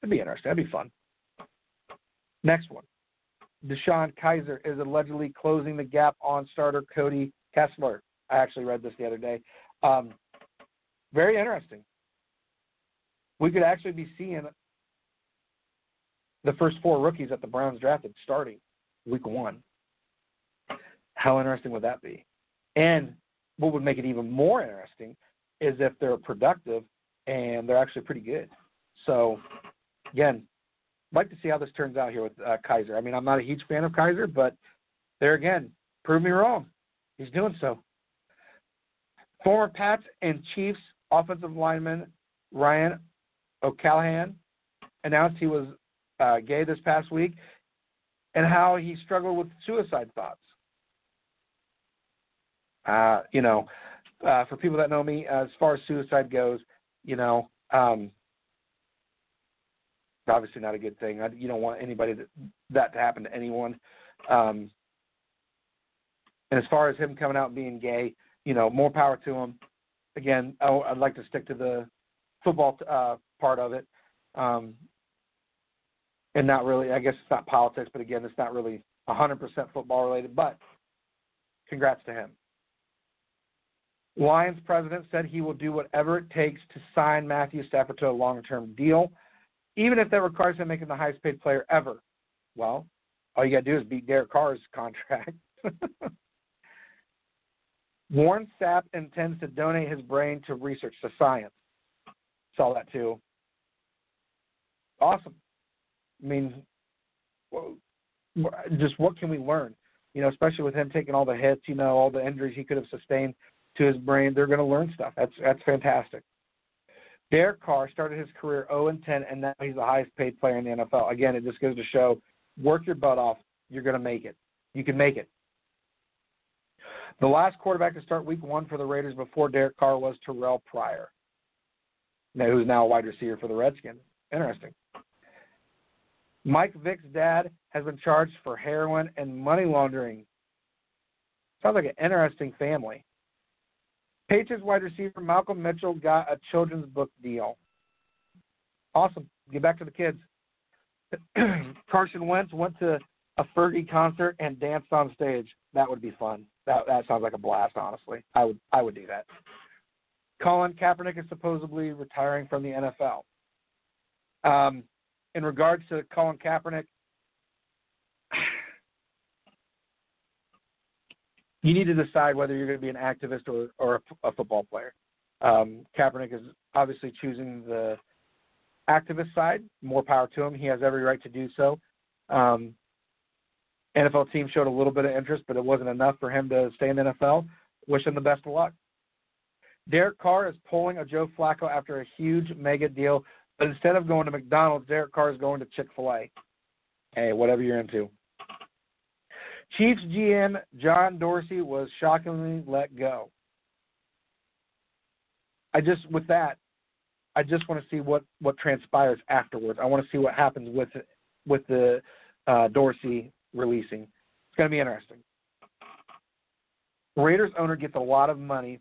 S3: That'd be interesting. That'd be fun. Next one. DeShone Kizer is allegedly closing the gap on starter Cody Kessler. I actually read this the other day. Um, very interesting. We could actually be seeing the first four rookies that the Browns drafted starting week one. How interesting would that be? And what would make it even more interesting is if they're productive and they're actually pretty good. So, again, like to see how this turns out here with uh, Kizer. I mean, I'm not a huge fan of Kizer, but there again, prove me wrong. He's doing so. Former Pats and Chiefs offensive lineman Ryan O'Callaghan announced he was uh, gay this past week and how he struggled with suicide thoughts. Uh, you know, uh, for people that know me, as far as suicide goes, you know, um, obviously not a good thing. I, you don't want anybody that that to happen to anyone. Um, and as far as him coming out and being gay, you know, more power to him. Again, I, I'd like to stick to the football uh, part of it. Um, and not really. I guess it's not politics, but again, it's not really 100% football related. But congrats to him. Lions president said he will do whatever it takes to sign Matthew Stafford to a long-term deal, even if that requires him making the highest-paid player ever. Well, all you got to do is beat Derek Carr's contract. Warren Sapp intends to donate his brain to research to science. Saw that too. Awesome. I mean, just what can we learn? You know, especially with him taking all the hits, you know, all the injuries he could have sustained to his brain. They're going to learn stuff. That's that's fantastic. Derek Carr started his career 0 and 10, and now he's the highest paid player in the NFL. Again, it just goes to show, work your butt off. You're going to make it. You can make it. The last quarterback to start Week One for the Raiders before Derek Carr was Terrelle Pryor, who's now a wide receiver for the Redskins. Interesting. Mike Vick's dad has been charged for heroin and money laundering. Sounds like an interesting family. Patriots wide receiver Malcolm Mitchell got a children's book deal. Awesome. Get back to the kids. Carson Wentz went to a Fergie concert and danced on stage. That would be fun. That that sounds like a blast, honestly. I would I would do that. Colin Kaepernick is supposedly retiring from the NFL. Um, in regards to Colin Kaepernick, you need to decide whether you're going to be an activist or, or a, a football player. Um, Kaepernick is obviously choosing the activist side. More power to him. He has every right to do so. Um, NFL team showed a little bit of interest, but it wasn't enough for him to stay in the NFL. Wish him the best of luck. Derek Carr is pulling a Joe Flacco after a huge mega deal, but instead of going to McDonald's, Derek Carr is going to Chick fil A. Hey, whatever you're into. Chiefs GM John Dorsey was shockingly let go. I just, with that, I just want to see what what transpires afterwards. I want to see what happens with with the uh, Dorsey releasing. It's going to be interesting. Raiders owner gets a lot of money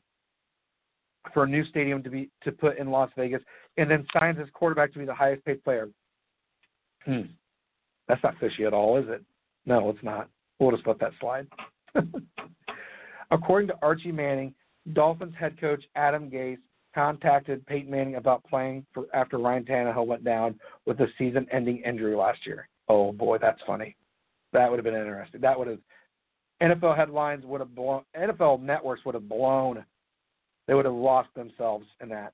S3: for a new stadium to be to put in Las Vegas, and then signs his quarterback to be the highest paid player. Hmm. That's not fishy at all, is it? No, it's not. We'll just let that slide. According to Archie Manning, Dolphins head coach Adam Gase contacted Peyton Manning about playing for after Ryan Tannehill went down with a season-ending injury last year. Oh boy, that's funny. That would have been interesting. That would have NFL headlines would have blown. NFL networks would have blown. They would have lost themselves in that.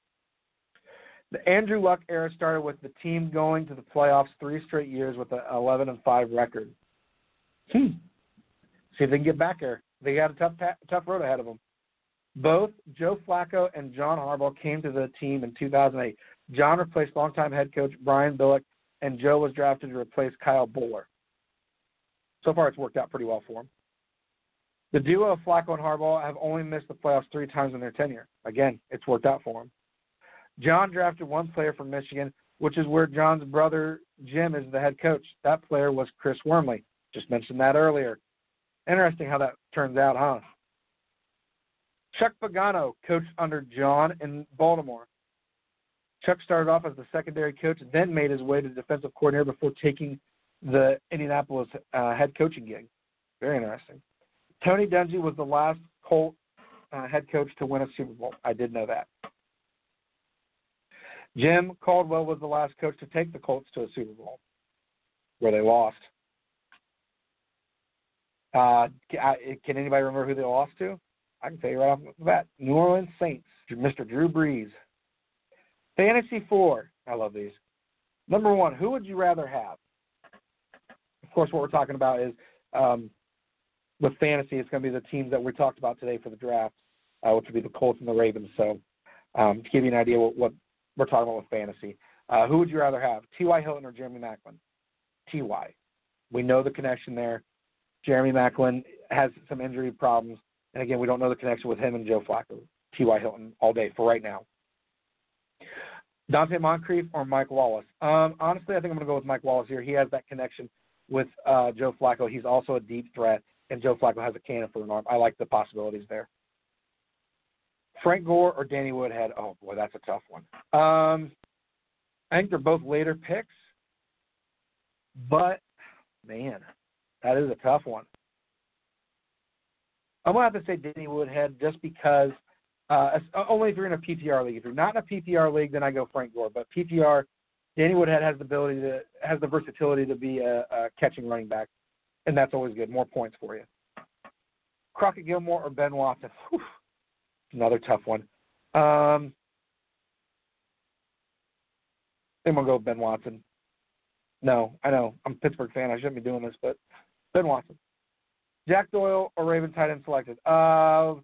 S3: The Andrew Luck era started with the team going to the playoffs three straight years with an 11 and 5 record. Hmm. See if they can get back there. They got a tough tough road ahead of them. Both Joe Flacco and John Harbaugh came to the team in 2008. John replaced longtime head coach Brian Billick, and Joe was drafted to replace Kyle Boller. So far, it's worked out pretty well for him. The duo of Flacco and Harbaugh have only missed the playoffs three times in their tenure. Again, it's worked out for them. John drafted one player from Michigan, which is where John's brother Jim is the head coach. That player was Chris Wormley. Just mentioned that earlier. Interesting how that turns out, huh? Chuck Pagano coached under John in Baltimore. Chuck started off as the secondary coach, then made his way to defensive coordinator before taking the Indianapolis uh, head coaching gig. Very interesting. Tony Dungy was the last Colt uh, head coach to win a Super Bowl. I did know that. Jim Caldwell was the last coach to take the Colts to a Super Bowl, where they lost. Uh, can anybody remember who they lost to? I can tell you right off the bat. New Orleans Saints, Mr. Drew Brees. Fantasy four. I love these. Number one, who would you rather have? Of course, what we're talking about is um, with fantasy, it's going to be the teams that we talked about today for the draft, uh, which would be the Colts and the Ravens. So, um, to give you an idea what, what we're talking about with fantasy, uh, who would you rather have, T.Y. Hilton or Jeremy Maclin? T.Y. We know the connection there. Jeremy Maclin has some injury problems. And again, we don't know the connection with him and Joe Flacco. T.Y. Hilton all day for right now. Donte Moncrief or Mike Wallace? Um, honestly, I think I'm going to go with Mike Wallace here. He has that connection with uh, Joe Flacco. He's also a deep threat, and Joe Flacco has a cannon for an arm. I like the possibilities there. Frank Gore or Danny Woodhead? Oh boy, that's a tough one. Um, I think they're both later picks, but man, that is a tough one. I'm gonna have to say Danny Woodhead just because uh, only if you're in a PPR league. If you're not in a PPR league, then I go Frank Gore. But PPR, Danny Woodhead has the ability to has the versatility to be a, a catching running back, and that's always good. More points for you. Crockett Gilmore or Ben Watson? Whew, another tough one. Um, I'm gonna go with Ben Watson. No, I know I'm a Pittsburgh fan. I shouldn't be doing this, but Ben Watson. Jack Doyle or Raven tight end selected? Uh,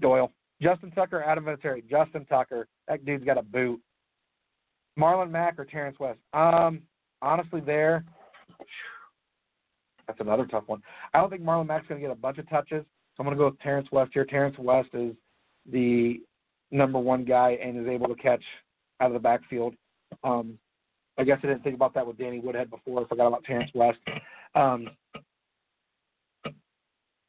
S3: Doyle. Justin Tucker, Adam Vinatieri. Justin Tucker. That dude's got a boot. Marlon Mack or Terrence West? Um, honestly, there. That's another tough one. I don't think Marlon Mack's going to get a bunch of touches, so I'm going to go with Terrence West here. Terrence West is the number one guy and is able to catch out of the backfield. Um, I guess I didn't think about that with Danny Woodhead before. I forgot about Terrence West. Um,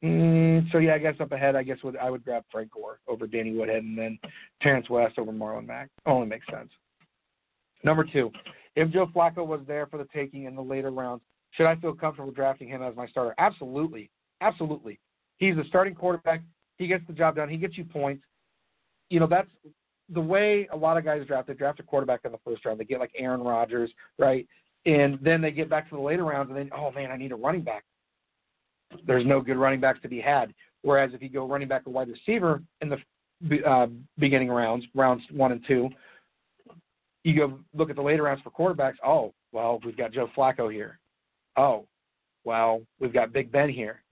S3: mm, so yeah, I guess up ahead, I guess would I would grab Frank Gore over Danny Woodhead, and then Terrence West over Marlon Mack. Only makes sense. Number two, if Joe Flacco was there for the taking in the later rounds, should I feel comfortable drafting him as my starter? Absolutely, absolutely. He's the starting quarterback. He gets the job done. He gets you points. You know that's the way a lot of guys draft, they draft a quarterback in the first round. They get like Aaron Rodgers, right? And then they get back to the later rounds and then, oh man, I need a running back. There's no good running backs to be had. Whereas if you go running back or wide receiver in the uh, beginning rounds, rounds one and two, you go look at the later rounds for quarterbacks. Oh, well, we've got Joe Flacco here. Oh, well, we've got Big Ben here.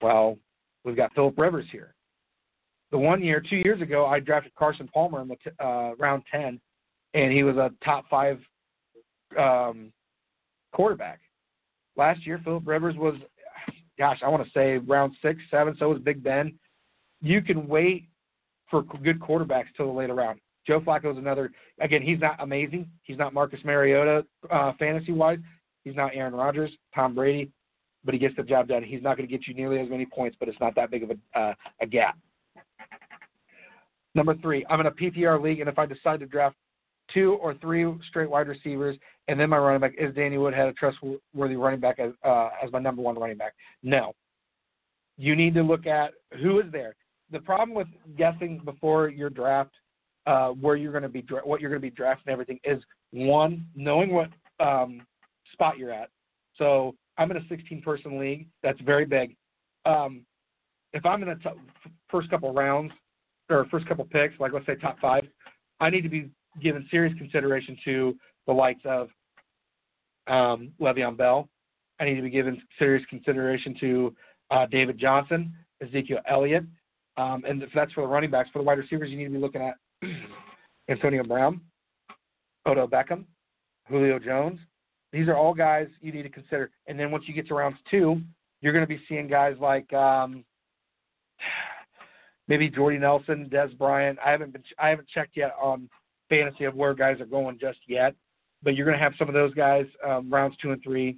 S3: Well, we've got Philip Rivers here. The one year, two years ago, I drafted Carson Palmer in the t- uh, round 10, and he was a top five um, quarterback. Last year, Philip Rivers was, gosh, I want to say round six, seven. So was Big Ben. You can wait for good quarterbacks till the later round. Joe Flacco is another. Again, he's not amazing. He's not Marcus Mariota uh, fantasy wise. He's not Aaron Rodgers, Tom Brady, but he gets the job done. He's not going to get you nearly as many points, but it's not that big of a uh, a gap. Number three, I'm in a PPR league, and if I decide to draft two or three straight wide receivers, and then my running back is Danny Woodhead, a trustworthy running back as uh, as my number one running back. No, you need to look at who is there. The problem with guessing before your draft uh, where you're going to be what you're going to be drafting everything is one knowing what um, spot you're at. So I'm in a 16 person league. That's very big. Um, if I'm in the first couple rounds or first couple picks, like let's say top five, I need to be given serious consideration to the likes of um, Le'Veon Bell. I need to be given serious consideration to uh, David Johnson, Ezekiel Elliott, um, and if that's for the running backs, for the wide receivers, you need to be looking at Antonio Brown, Odell Beckham, Julio Jones. These are all guys you need to consider. And then once you get to rounds two, you're going to be seeing guys like um, maybe Jordy Nelson, Dez Bryant. I haven't been I haven't checked yet on fantasy of where guys are going just yet, but you're going to have some of those guys um, rounds two and three.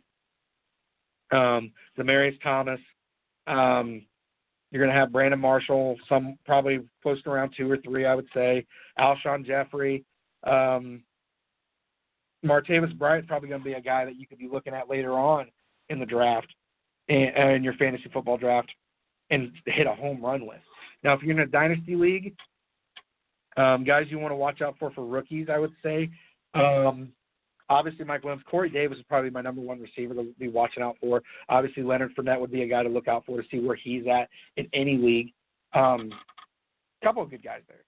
S3: Um, Demaryius Thomas. Um, you're going to have Brandon Marshall, some probably close to around two or three, I would say. Alshon Jeffery, Um, Martavis Bryant's probably going to be a guy that you could be looking at later on in the draft, in, uh, in your fantasy football draft, and hit a home run with. Now, if you're in a dynasty league, um, guys you want to watch out for for rookies, I would say. Um, obviously, Mike Williams, Corey Davis is probably my number one receiver to be watching out for. Obviously, Leonard Fournette would be a guy to look out for to see where he's at in any league. Um, couple of good guys there.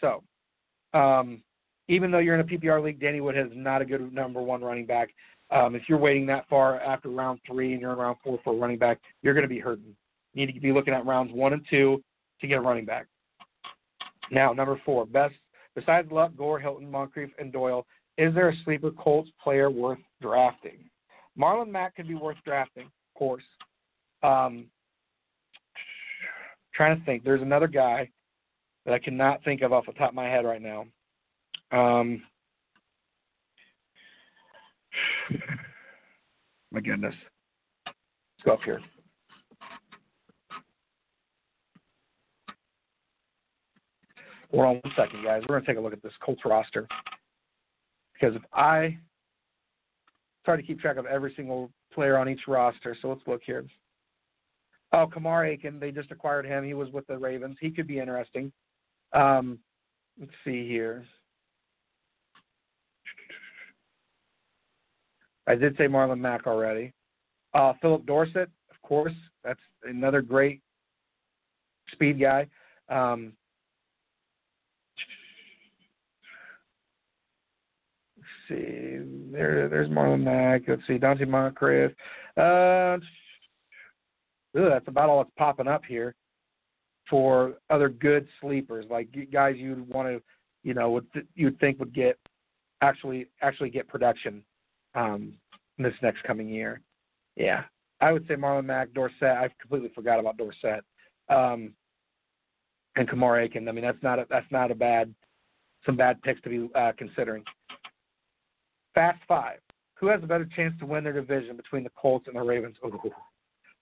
S3: So, um, even though you're in a PPR league, Danny Wood has not a good number one running back. Um, if you're waiting that far after round three and you're in round four for a running back, you're going to be hurting. You need to be looking at rounds one and two to get a running back. Now, number four, best besides Luck, Gore, Hilton, Moncrief, and Doyle, is there a sleeper Colts player worth drafting? Marlon Mack could be worth drafting, of course. Um, trying to think. There's another guy that I cannot think of off the top of my head right now. Um, my goodness. Let's go up here. Hold on one second, guys. We're going to take a look at this Colts roster. Because if I try to keep track of every single player on each roster, so let's look here. Oh, Kamar Aiken, they just acquired him. He was with the Ravens. He could be interesting. Um, let's see here. I did say Marlon Mack already. Uh, Phillip Dorsett, of course, that's another great speed guy. Um, let's see, there, there's Marlon Mack. Let's see, Donte Moncrief. Uh, ooh, that's about all that's popping up here for other good sleepers, like guys you'd want to, you know, would th- you'd think would get actually actually get production um, this next coming year. Yeah, I would say Marlon Mack, Dorsett. I completely forgot about Dorsett, um, and Kamar Aiken. I mean, that's not a, that's not a bad some bad picks to be uh, considering. Fast five. Who has a better chance to win their division between the Colts and the Ravens? Ooh,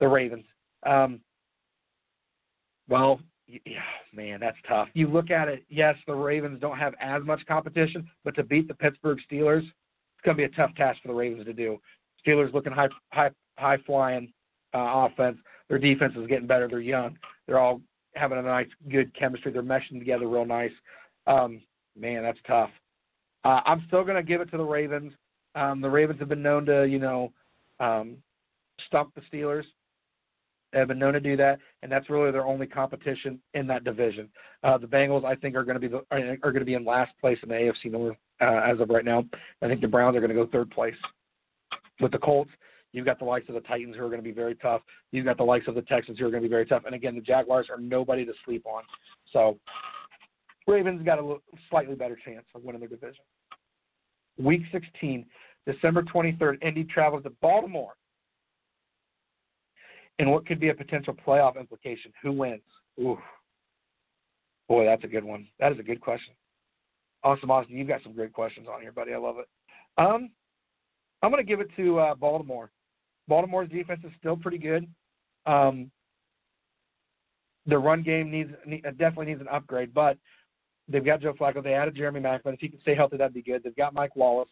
S3: the Ravens. Um, well, yeah, man, that's tough. You look at it. Yes, the Ravens don't have as much competition, but to beat the Pittsburgh Steelers, it's going to be a tough task for the Ravens to do. Steelers looking high, high, high flying uh, offense. Their defense is getting better. They're young. They're all having a nice, good chemistry. They're meshing together real nice. Um, man, that's tough. Uh, I'm still going to give it to the Ravens. Um, the Ravens have been known to, you know, um, stump the Steelers. They have been known to do that, and that's really their only competition in that division. Uh, the Bengals, I think, are going to be the, are going to be in last place in the AFC North uh, as of right now. I think the Browns are going to go third place. With the Colts, You've got the likes of the Titans who are going to be very tough. You've got the likes of the Texans who are going to be very tough. And again, the Jaguars are nobody to sleep on. So Ravens got a slightly better chance of winning their division. Week 16, December 23rd, Indy travels to Baltimore. And what could be a potential playoff implication? Who wins? Ooh. Boy, that's a good one. That is a good question. Awesome, Austin. You've got some great questions on here, buddy. I love it. Um, I'm going to give it to uh, Baltimore. Baltimore's defense is still pretty good. Um, the run game needs definitely needs an upgrade, but they've got Joe Flacco. They added Jeremy Maclin. If he can stay healthy, that'd be good. They've got Mike Wallace.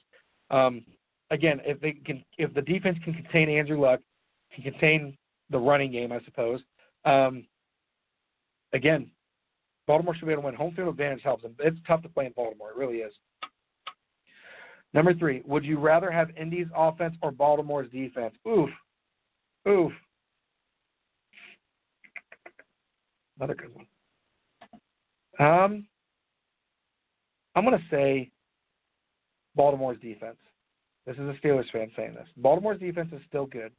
S3: Um, again, if they can, if the defense can contain Andrew Luck, can contain the running game, I suppose. Um, again, Baltimore should be able to win. Home field advantage helps them. It's tough to play in Baltimore. It really is. Number three, would you rather have Indy's offense or Baltimore's defense? Oof. Oof. Another good one. Um, I'm going to say Baltimore's defense. This is a Steelers fan saying this. Baltimore's defense is still good.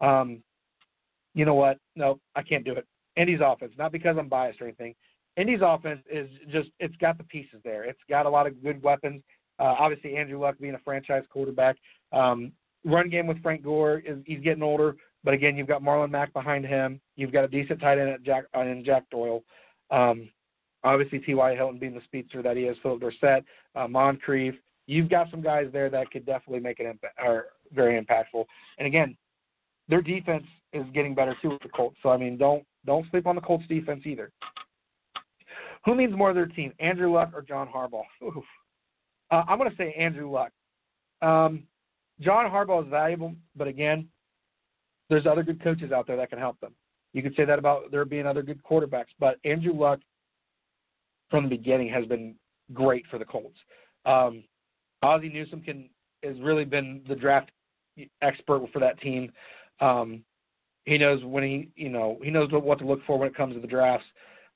S3: Um, you know what? No, I can't do it. Indy's offense, not because I'm biased or anything. Indy's offense is just it's got the pieces there. It's got a lot of good weapons. Uh, obviously, Andrew Luck being a franchise quarterback. Um, run game with Frank Gore is he's getting older, but again, you've got Marlon Mack behind him. You've got a decent tight end at Jack uh, in Jack Doyle. Um, obviously, T.Y. Hilton being the speedster that he is, Phillip Dorsett, uh, Moncrief. You've got some guys there that could definitely make it or very impactful. And again, their defense is getting better too with the Colts. So I mean, don't don't sleep on the Colts defense either. Who means more of their team, Andrew Luck or John Harbaugh? Uh, I'm going to say Andrew Luck. Um, John Harbaugh is valuable, but again, there's other good coaches out there that can help them. You could say that about there being other good quarterbacks, but Andrew Luck from the beginning has been great for the Colts. Um, Ozzie Newsome can has really been the draft expert for that team. Um, he knows when he you know he knows what to look for when it comes to the drafts.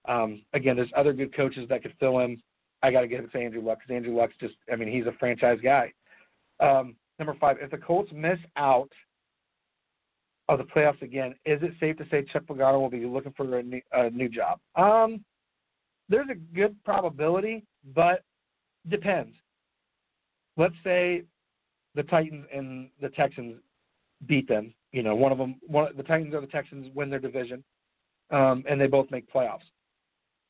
S3: Um, again, there's other good coaches that could fill in. I got to give it to Andrew Luck because Andrew Luck's just, I mean, he's a franchise guy. Um, number five, if the Colts miss out of the playoffs again, is it safe to say Chuck Pagano will be looking for a new, a new job? Um, there's a good probability, but depends. Let's say the Titans and the Texans beat them. You know, one of them, one the Titans or the Texans win their division, um, and they both make playoffs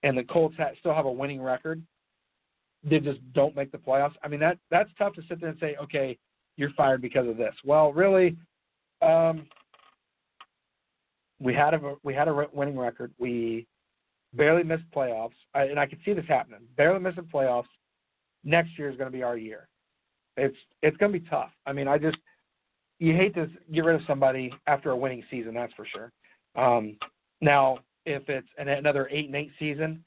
S3: and the Colts ha- still have a winning record, they just don't make the playoffs. I mean that that's tough to sit there and say, okay, you're fired because of this. Well, really, um, we had a we had a winning record. We barely missed playoffs, and I could see this happening. Barely missing playoffs. Next year is going to be our year. It's it's going to be tough. I mean, I just you hate to get rid of somebody after a winning season. That's for sure. Um, now, if it's an, another eight and eight season,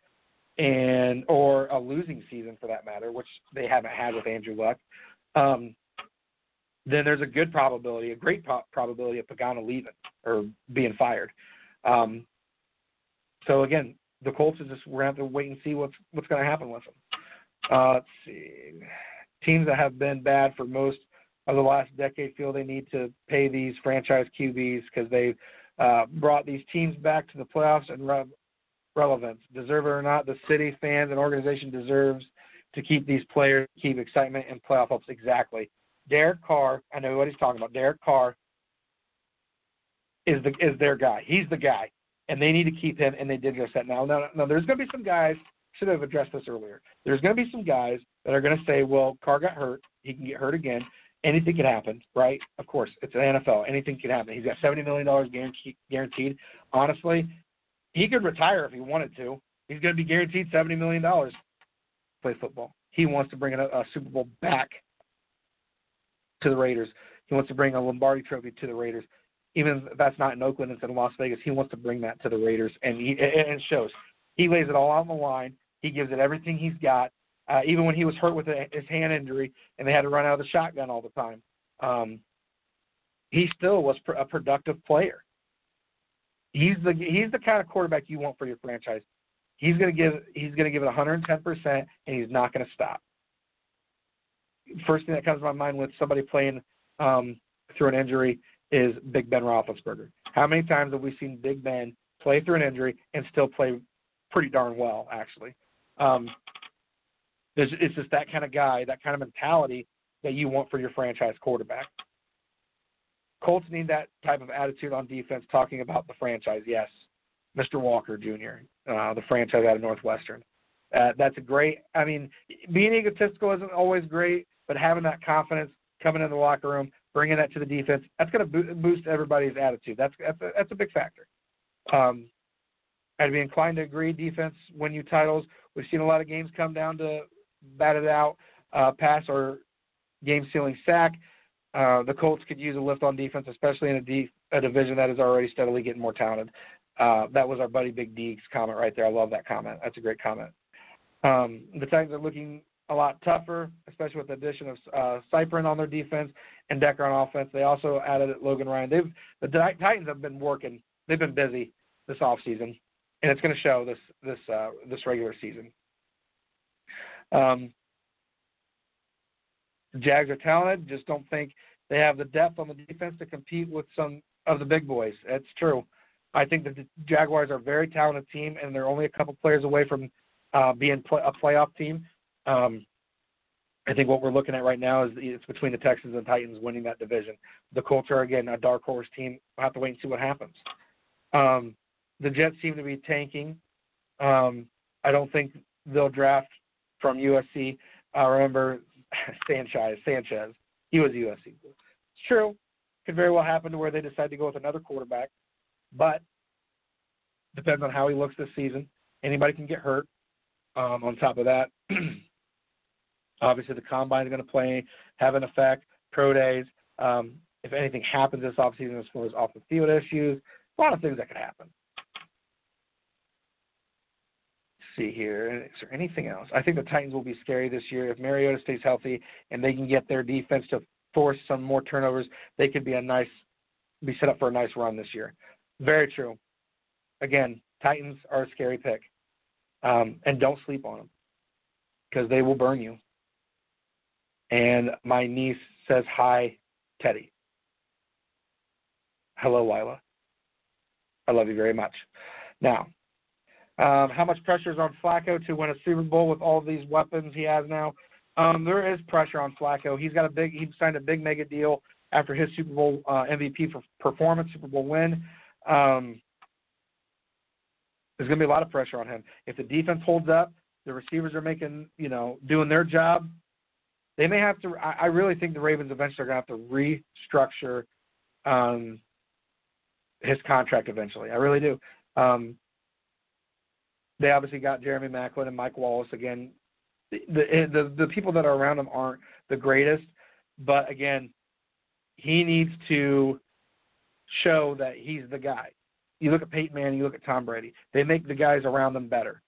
S3: and or a losing season for that matter, which they haven't had with Andrew Luck, um, then there's a good probability, a great pro- probability of Pagano leaving or being fired. Um, so again, the Colts just we're gonna have to wait and see what's what's going to happen with them. Uh, let's see, teams that have been bad for most of the last decade feel they need to pay these franchise QBs because they've uh, brought these teams back to the playoffs and re- relevance. Deserve it or not, the city, fans, and organization deserves to keep these players, keep excitement and playoff hopes. Exactly. Derek Carr, I know what he's talking about. Derek Carr is the is their guy. He's the guy, and they need to keep him. And they did just that. Now, now, now there's going to be some guys. Should have addressed this earlier. There's going to be some guys that are going to say, "Well, Carr got hurt. He can get hurt again anything can happen, right? Of course, it's an NFL. Anything can happen. He's got seventy million dollars guaranteed. Honestly, he could retire if he wanted to. He's going to be guaranteed seventy million dollars. To play football. He wants to bring a, a Super Bowl back to the Raiders. He wants to bring a Lombardi Trophy to the Raiders. Even if that's not in Oakland, it's in Las Vegas. He wants to bring that to the Raiders, and he, and it shows. He lays it all on the line. He gives it everything he's got uh, even when he was hurt with a, his hand injury and they had to run out of the shotgun all the time. Um, he still was pr- a productive player. He's the he's the kind of quarterback you want for your franchise. He's gonna give he's gonna give it 110 percent, and he's not gonna stop. First thing that comes to my mind with somebody playing um, through an injury is Big Ben Roethlisberger. How many times have we seen Big Ben play through an injury and still play pretty darn well, actually? Um, it's, just that kind of guy, that kind of mentality that you want for your franchise quarterback. Colts need that type of attitude on defense, talking about the franchise. Yes, Mr. Walker Jr., uh, the franchise out of Northwestern. Uh, that's a great. I mean, being egotistical isn't always great, but having that confidence coming in the locker room, bringing that to the defense, that's going to boost everybody's attitude. That's that's a, that's a big factor. Um, I'd be inclined to agree. Defense win you titles. We've seen a lot of games come down to batted out uh, pass or game sealing sack. Uh, the Colts could use a lift on defense, especially in a, de- a division that is already steadily getting more talented. Uh, that was our buddy Big D's comment right there. I love that comment. That's a great comment. Um, the Titans are looking a lot tougher, especially with the addition of uh, Cyprien on their defense and Decker on offense. They also added Logan Ryan. They've the Titans have been working. They've been busy this off season, and it's going to show this this uh, this regular season. Um, the Jags are talented. Just don't think they have the depth on the defense to compete with some of the big boys. That's true. I think that the Jaguars are a very talented team, and they're only a couple players away from uh, being play, a playoff team. Um, I think what we're looking at right now is it's between the Texans and Titans winning that division. The Colts are again a dark horse team. We'll have to wait and see what happens. Um, the Jets seem to be tanking. Um, I don't think they'll draft from USC. I remember Sanchez. Sanchez. He was USC. It's true. Could very well happen to where they decide to go with another quarterback, but depends on how he looks this season. Anybody can get hurt. Um, on top of that, obviously the combine is going to play have an effect. Pro days. Um, if anything happens this offseason as far as off the field issues, a lot of things that could happen. see here. Is there anything else? I think the Titans will be scary this year. If Mariota stays healthy and they can get their defense to force some more turnovers, they could be a nice be set up for a nice run this year. Very true. Again, Titans are a scary pick. Um, and don't sleep on them because they will burn you. And my niece says hi, Teddy. Hello, Lila. I love you very much. Now, um, how much pressure is on Flacco to win a Super Bowl with all these weapons he has now? Um, there is pressure on Flacco. He's got a big. He signed a big mega deal after his Super Bowl uh, MVP for performance, Super Bowl win. Um, there's going to be a lot of pressure on him. If the defense holds up, the receivers are making, you know, doing their job. They may have to. I, I really think the Ravens eventually are going to have to restructure um, his contract eventually. I really do. Um, they obviously got Jeremy Maclin and Mike Wallace again. The, the the people that are around him aren't the greatest, but again, he needs to show that he's the guy. You look at Peyton Manning, you look at Tom Brady. They make the guys around them better.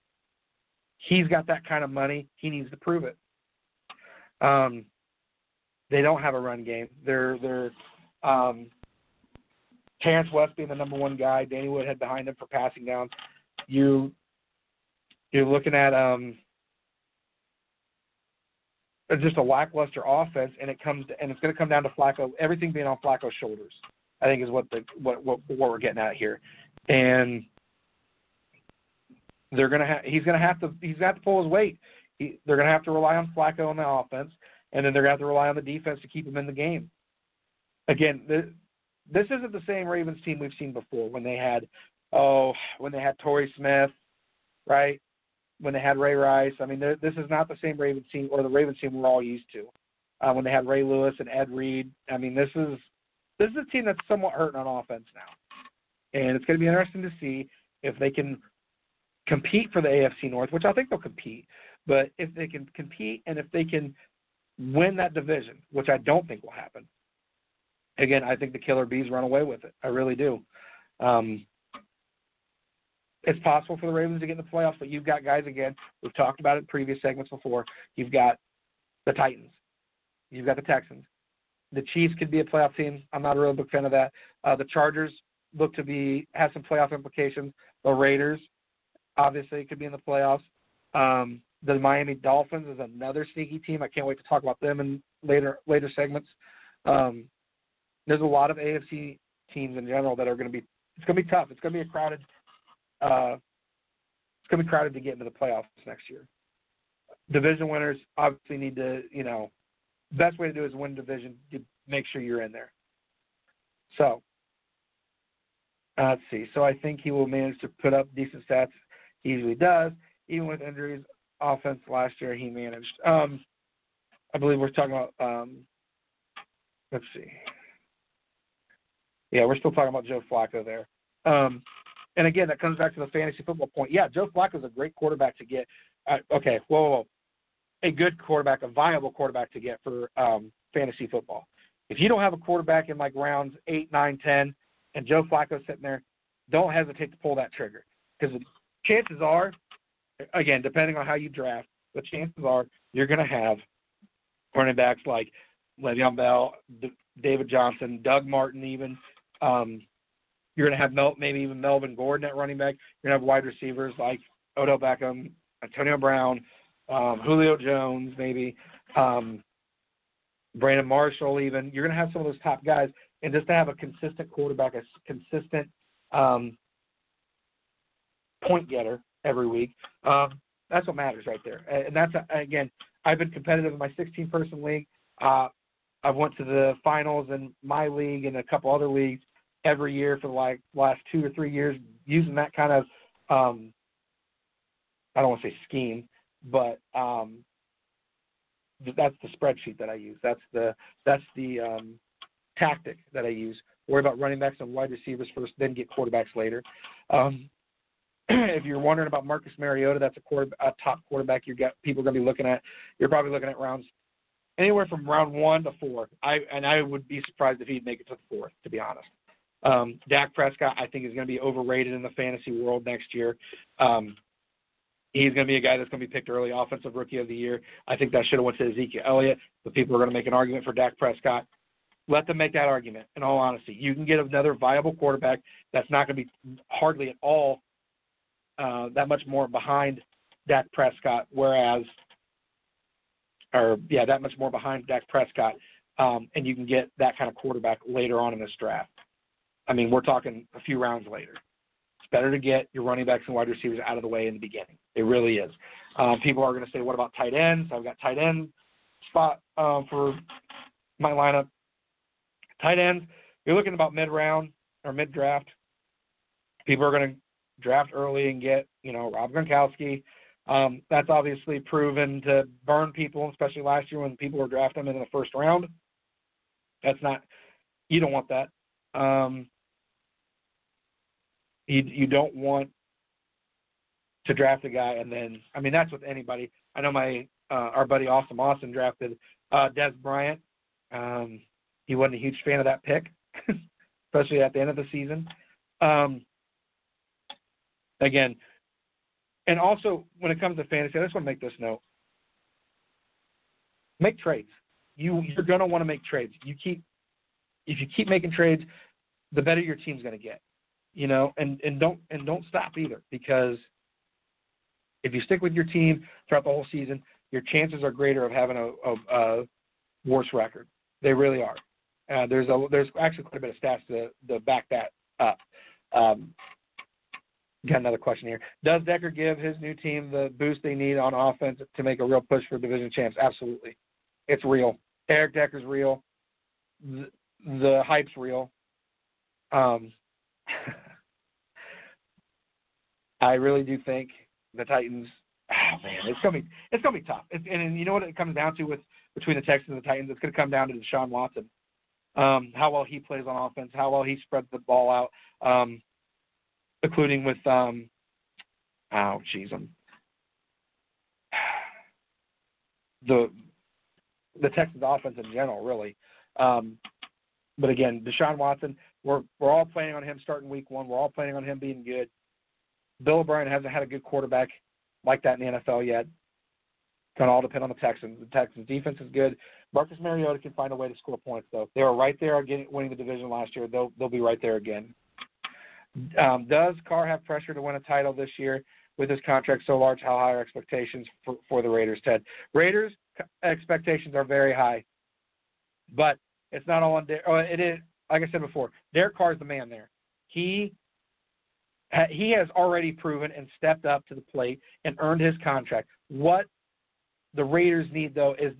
S3: He's got that kind of money. He needs to prove it. Um, they don't have a run game. They're they're um, Terrance West being the number one guy, Danny Woodhead behind him for passing downs. You you're looking at um, just a lackluster offense, and it comes to, and it's going to come down to Flacco. Everything being on Flacco's shoulders, I think, is what the what what, what we're getting at here, and they're to have he's going to have to he's got to pull his weight. He, they're going to have to rely on Flacco on the offense, and then they're going to have to rely on the defense to keep him in the game. Again, the, this isn't the same Ravens team we've seen before when they had oh when they had Torrey Smith, right? when they had Ray Rice. I mean, this is not the same Ravens team or the Ravens team we're all used to. Uh, when they had Ray Lewis and Ed Reed, I mean, this is this is a team that's somewhat hurting on offense now, and it's going to be interesting to see if they can compete for the AFC North, which I think they'll compete. But if they can compete and if they can win that division, which I don't think will happen, again, I think the Killer Bees run away with it. I really do. Um, it's possible for the Ravens to get in the playoffs, but you've got guys again. We've talked about it in previous segments before. You've got the Titans. You've got the Texans. The Chiefs could be a playoff team. I'm not a real big fan of that. Uh, the Chargers look to be have some playoff implications. The Raiders, obviously, could be in the playoffs. Um, the Miami Dolphins is another sneaky team. I can't wait to talk about them in later later segments. Um, there's a lot of AFC teams in general that are going to be. It's going to be tough. It's going to be a crowded. Uh, it's going to be crowded to get into the playoffs next year. Division winners obviously need to, you know, best way to do is win division to make sure you're in there. So uh, let's see. So I think he will manage to put up decent stats. He usually does, even with injuries. Offense last year he managed. Um, I believe we're talking about. Um, let's see. Yeah, we're still talking about Joe Flacco there. Um, and again, that comes back to the fantasy football point. Yeah, Joe Flacco is a great quarterback to get. Uh, okay, whoa, whoa, whoa, a good quarterback, a viable quarterback to get for um, fantasy football. If you don't have a quarterback in like rounds eight, nine, ten, and Joe Flacco's sitting there, don't hesitate to pull that trigger because chances are, again, depending on how you draft, the chances are you're going to have running backs like Le'Veon Bell, D- David Johnson, Doug Martin, even. Um, you're going to have Mel- maybe even Melvin Gordon at running back. You're going to have wide receivers like Odell Beckham, Antonio Brown, um, Julio Jones, maybe um, Brandon Marshall. Even you're going to have some of those top guys, and just to have a consistent quarterback, a consistent um, point getter every week. Um, that's what matters right there. And that's again, I've been competitive in my 16 person league. Uh, I've went to the finals in my league and a couple other leagues every year for like last two or three years, using that kind of um, I don't want to say scheme, but um, that's the spreadsheet that I use. That's the that's the um, tactic that I use. Worry about running backs and wide receivers first, then get quarterbacks later. Um, if you're wondering about Marcus Mariota, that's a, quarter, a top quarterback you got people are going to be looking at. You're probably looking at rounds anywhere from round one to four. I and I would be surprised if he'd make it to the fourth, to be honest. Um, Dak Prescott, I think, is going to be overrated in the fantasy world next year. Um, he's going to be a guy that's going to be picked early, offensive rookie of the year. I think that should have went to Ezekiel Elliott, but people are going to make an argument for Dak Prescott. Let them make that argument. In all honesty, you can get another viable quarterback that's not going to be hardly at all uh, that much more behind Dak Prescott, whereas, or yeah, that much more behind Dak Prescott, um, and you can get that kind of quarterback later on in this draft. I mean, we're talking a few rounds later. It's better to get your running backs and wide receivers out of the way in the beginning. It really is. Um, people are going to say, what about tight ends? I've got tight end spot um, for my lineup. Tight ends, you're looking about mid round or mid draft. People are going to draft early and get, you know, Rob Gronkowski. Um, that's obviously proven to burn people, especially last year when people were drafting him in the first round. That's not, you don't want that. Um, you you don't want to draft a guy and then I mean that's with anybody. I know my uh, our buddy Austin Austin drafted uh, Dez Bryant. Um, he wasn't a huge fan of that pick, especially at the end of the season. Um, again, and also when it comes to fantasy, I just want to make this note: make trades. You you're gonna want to make trades. You keep if you keep making trades, the better your team's gonna get. You know, and and don't and don't stop either because if you stick with your team throughout the whole season, your chances are greater of having a, a, a worse record. They really are. Uh, there's a there's actually quite a bit of stats to, to back that up. Um, got another question here. Does Decker give his new team the boost they need on offense to make a real push for division champs? Absolutely, it's real. Eric Decker's real. The, the hype's real. Um, I really do think the Titans. Oh man, it's gonna be it's gonna be tough. It's, and, and you know what it comes down to with between the Texans and the Titans, it's gonna come down to Deshaun Watson. Um, how well he plays on offense, how well he spreads the ball out, um, including with um, oh jeez, I'm the the Texans offense in general, really. Um, but again, Deshaun Watson, we're we're all planning on him starting week one. We're all planning on him being good. Bill O'Brien hasn't had a good quarterback like that in the NFL yet. It's to all depend on the Texans. The Texans defense is good. Marcus Mariota can find a way to score points, though. They were right there getting, winning the division last year. They'll they'll be right there again. Um, does Carr have pressure to win a title this year with his contract so large? How high are expectations for, for the Raiders, Ted? Raiders expectations are very high, but it's not all on. Oh, it is like I said before, Derek Carr is the man there. He he has already proven and stepped up to the plate and earned his contract. What the Raiders need though is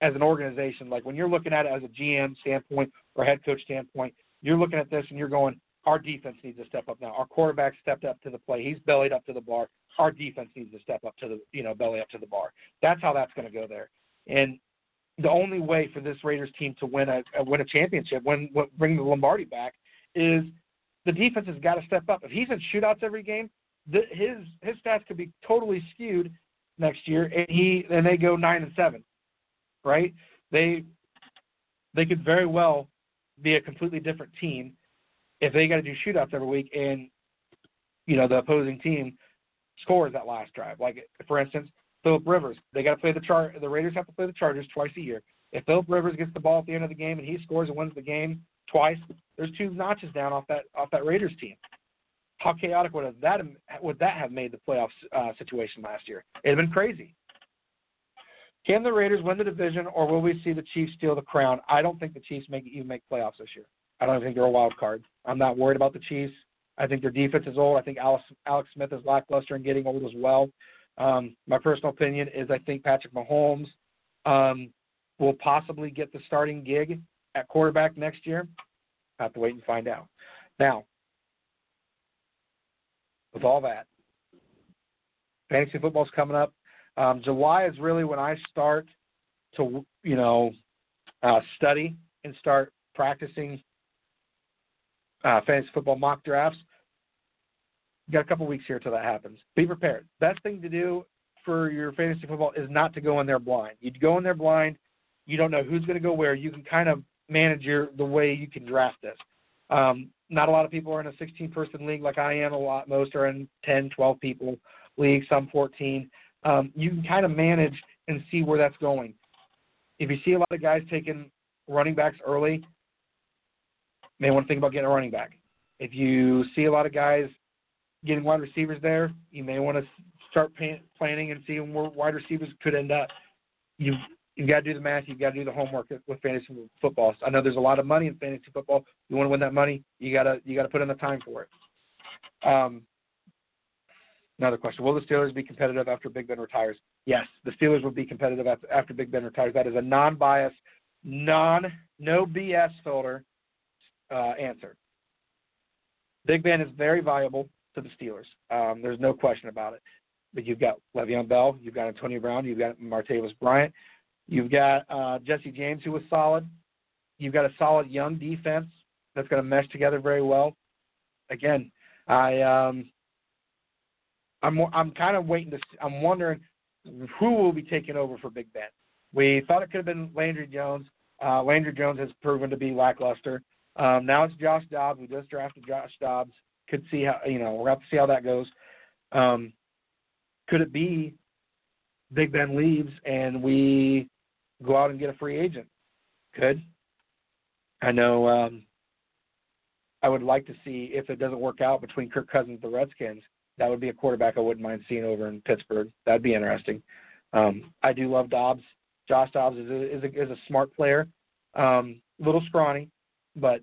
S3: as an organization, like when you're looking at it as a GM standpoint or head coach standpoint, you're looking at this and you're going, our defense needs to step up now. Our quarterback stepped up to the play. He's bellied up to the bar. Our defense needs to step up to the, you know, belly up to the bar. That's how that's going to go there. And the only way for this Raiders team to win a, win a championship, win, win bring the Lombardi back, is the defense has got to step up. If he's in shootouts every game, the, his his stats could be totally skewed next year, and he and they go nine and seven, right? They they could very well be a completely different team if they got to do shootouts every week, and you know the opposing team scores that last drive. Like for instance, Philip Rivers, they got to play the char. The Raiders have to play the Chargers twice a year. If Philip Rivers gets the ball at the end of the game and he scores and wins the game twice, there's two notches down off that off that Raiders team. How chaotic would have that would that have made the playoffs uh, situation last year? It'd have been crazy. Can the Raiders win the division, or will we see the Chiefs steal the crown? I don't think the Chiefs make even make playoffs this year. I don't think they're a wild card. I'm not worried about the Chiefs. I think their defense is old. I think Alex, Alex Smith is lackluster and getting old as well. Um, my personal opinion is I think Patrick Mahomes um, will possibly get the starting gig at quarterback next year. Have to wait and find out. Now, with all that, fantasy football's coming up. Um, July is really when I start to, you know, uh, study and start practicing uh, fantasy football mock drafts. You got a couple weeks here till that happens. Be prepared. Best thing to do for your fantasy football is not to go in there blind. You go in there blind. You don't know who's going to go where. You can kind of manage your the way you can draft this. Um, not a lot of people are in a 16 person league like I am. A lot, most are in 10, 12 people league, some 14. Um, you can kind of manage and see where that's going. If you see a lot of guys taking running backs early, may want to think about getting a running back. If you see a lot of guys getting wide receivers there, you may want to start planning and seeing where wide receivers could end up. You you've got to do the math. You've got to do the homework with fantasy football. I know there's a lot of money in fantasy football. You want to win that money, you gotta you gotta put in the time for it. Um, another question: Will the Steelers be competitive after Big Ben retires? Yes, the Steelers will be competitive after, after Big Ben retires. That is a non-biased, non no BS filter uh, answer. Big Ben is very valuable to the Steelers. Um, there's no question about it. But you've got Le'Veon Bell, you've got Antonio Brown, you've got Martavis Bryant, you've got uh, Jesse James, who was solid. You've got a solid young defense that's going to mesh together very well. Again, I um, I'm I'm kind of waiting to. See, I'm wondering who will be taking over for Big Ben. We thought it could have been Landry Jones. Uh, Landry Jones has proven to be lackluster. Um, now it's Josh Dobbs. We just drafted Josh Dobbs. Could see how you know we're going to see how that goes. Um, could it be Big Ben leaves and we go out and get a free agent? Could. I know. Um, I would like to see if it doesn't work out between Kirk Cousins and the Redskins. That would be a quarterback I wouldn't mind seeing over in Pittsburgh. That'd be interesting. Um, I do love Dobbs. Josh Dobbs is a, is a, is a smart player. Um, little scrawny, but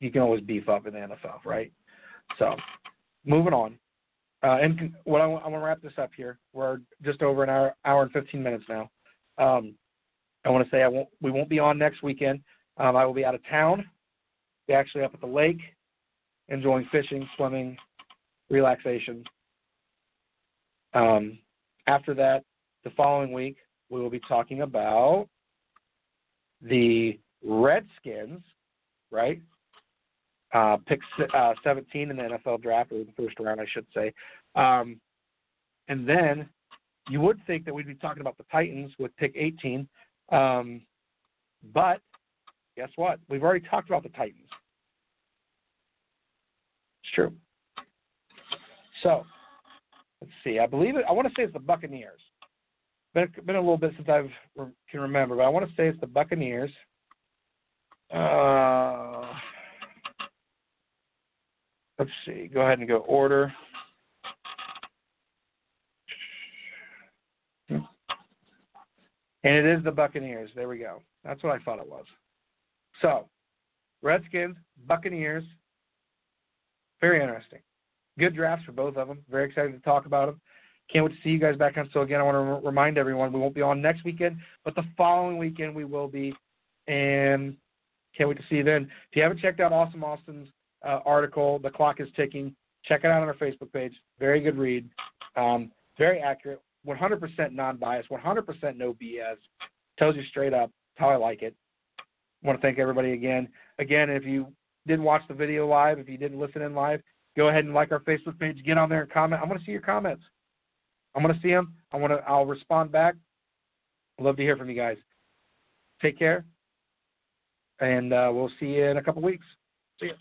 S3: you can always beef up in the NFL, right? So, moving on. Uh, and what I, I want to wrap this up here. We're just over an hour, hour and 15 minutes now. Um, I want to say I won't. We won't be on next weekend. Um, I will be out of town. Be actually up at the lake, enjoying fishing, swimming, relaxation. Um, after that, the following week, we will be talking about the Redskins, right? Uh, pick uh, 17 in the NFL draft, or the first round, I should say. Um, and then you would think that we'd be talking about the Titans with pick 18. Um, but guess what? We've already talked about the Titans. It's true. So let's see. I believe it. I want to say it's the Buccaneers. Been been a little bit since I've can remember, but I want to say it's the Buccaneers. Uh, let's see. Go ahead and go order. And it is the Buccaneers. There we go. That's what I thought it was. So, Redskins, Buccaneers. Very interesting. Good drafts for both of them. Very excited to talk about them. Can't wait to see you guys back on. So again, I want to remind everyone we won't be on next weekend, but the following weekend we will be, and can't wait to see you then. If you haven't checked out Awesome Austin's uh, article, "The Clock Is Ticking," check it out on our Facebook page. Very good read. Um, very accurate. 100% non-biased. 100% no BS. Tells you straight up how I like it. Want to thank everybody again. Again, if you didn't watch the video live, if you didn't listen in live, go ahead and like our Facebook page. Get on there and comment. I want to see your comments. I'm going to see them. I want to. I'll respond back. Love to hear from you guys. Take care, and uh, we'll see you in a couple weeks. See ya.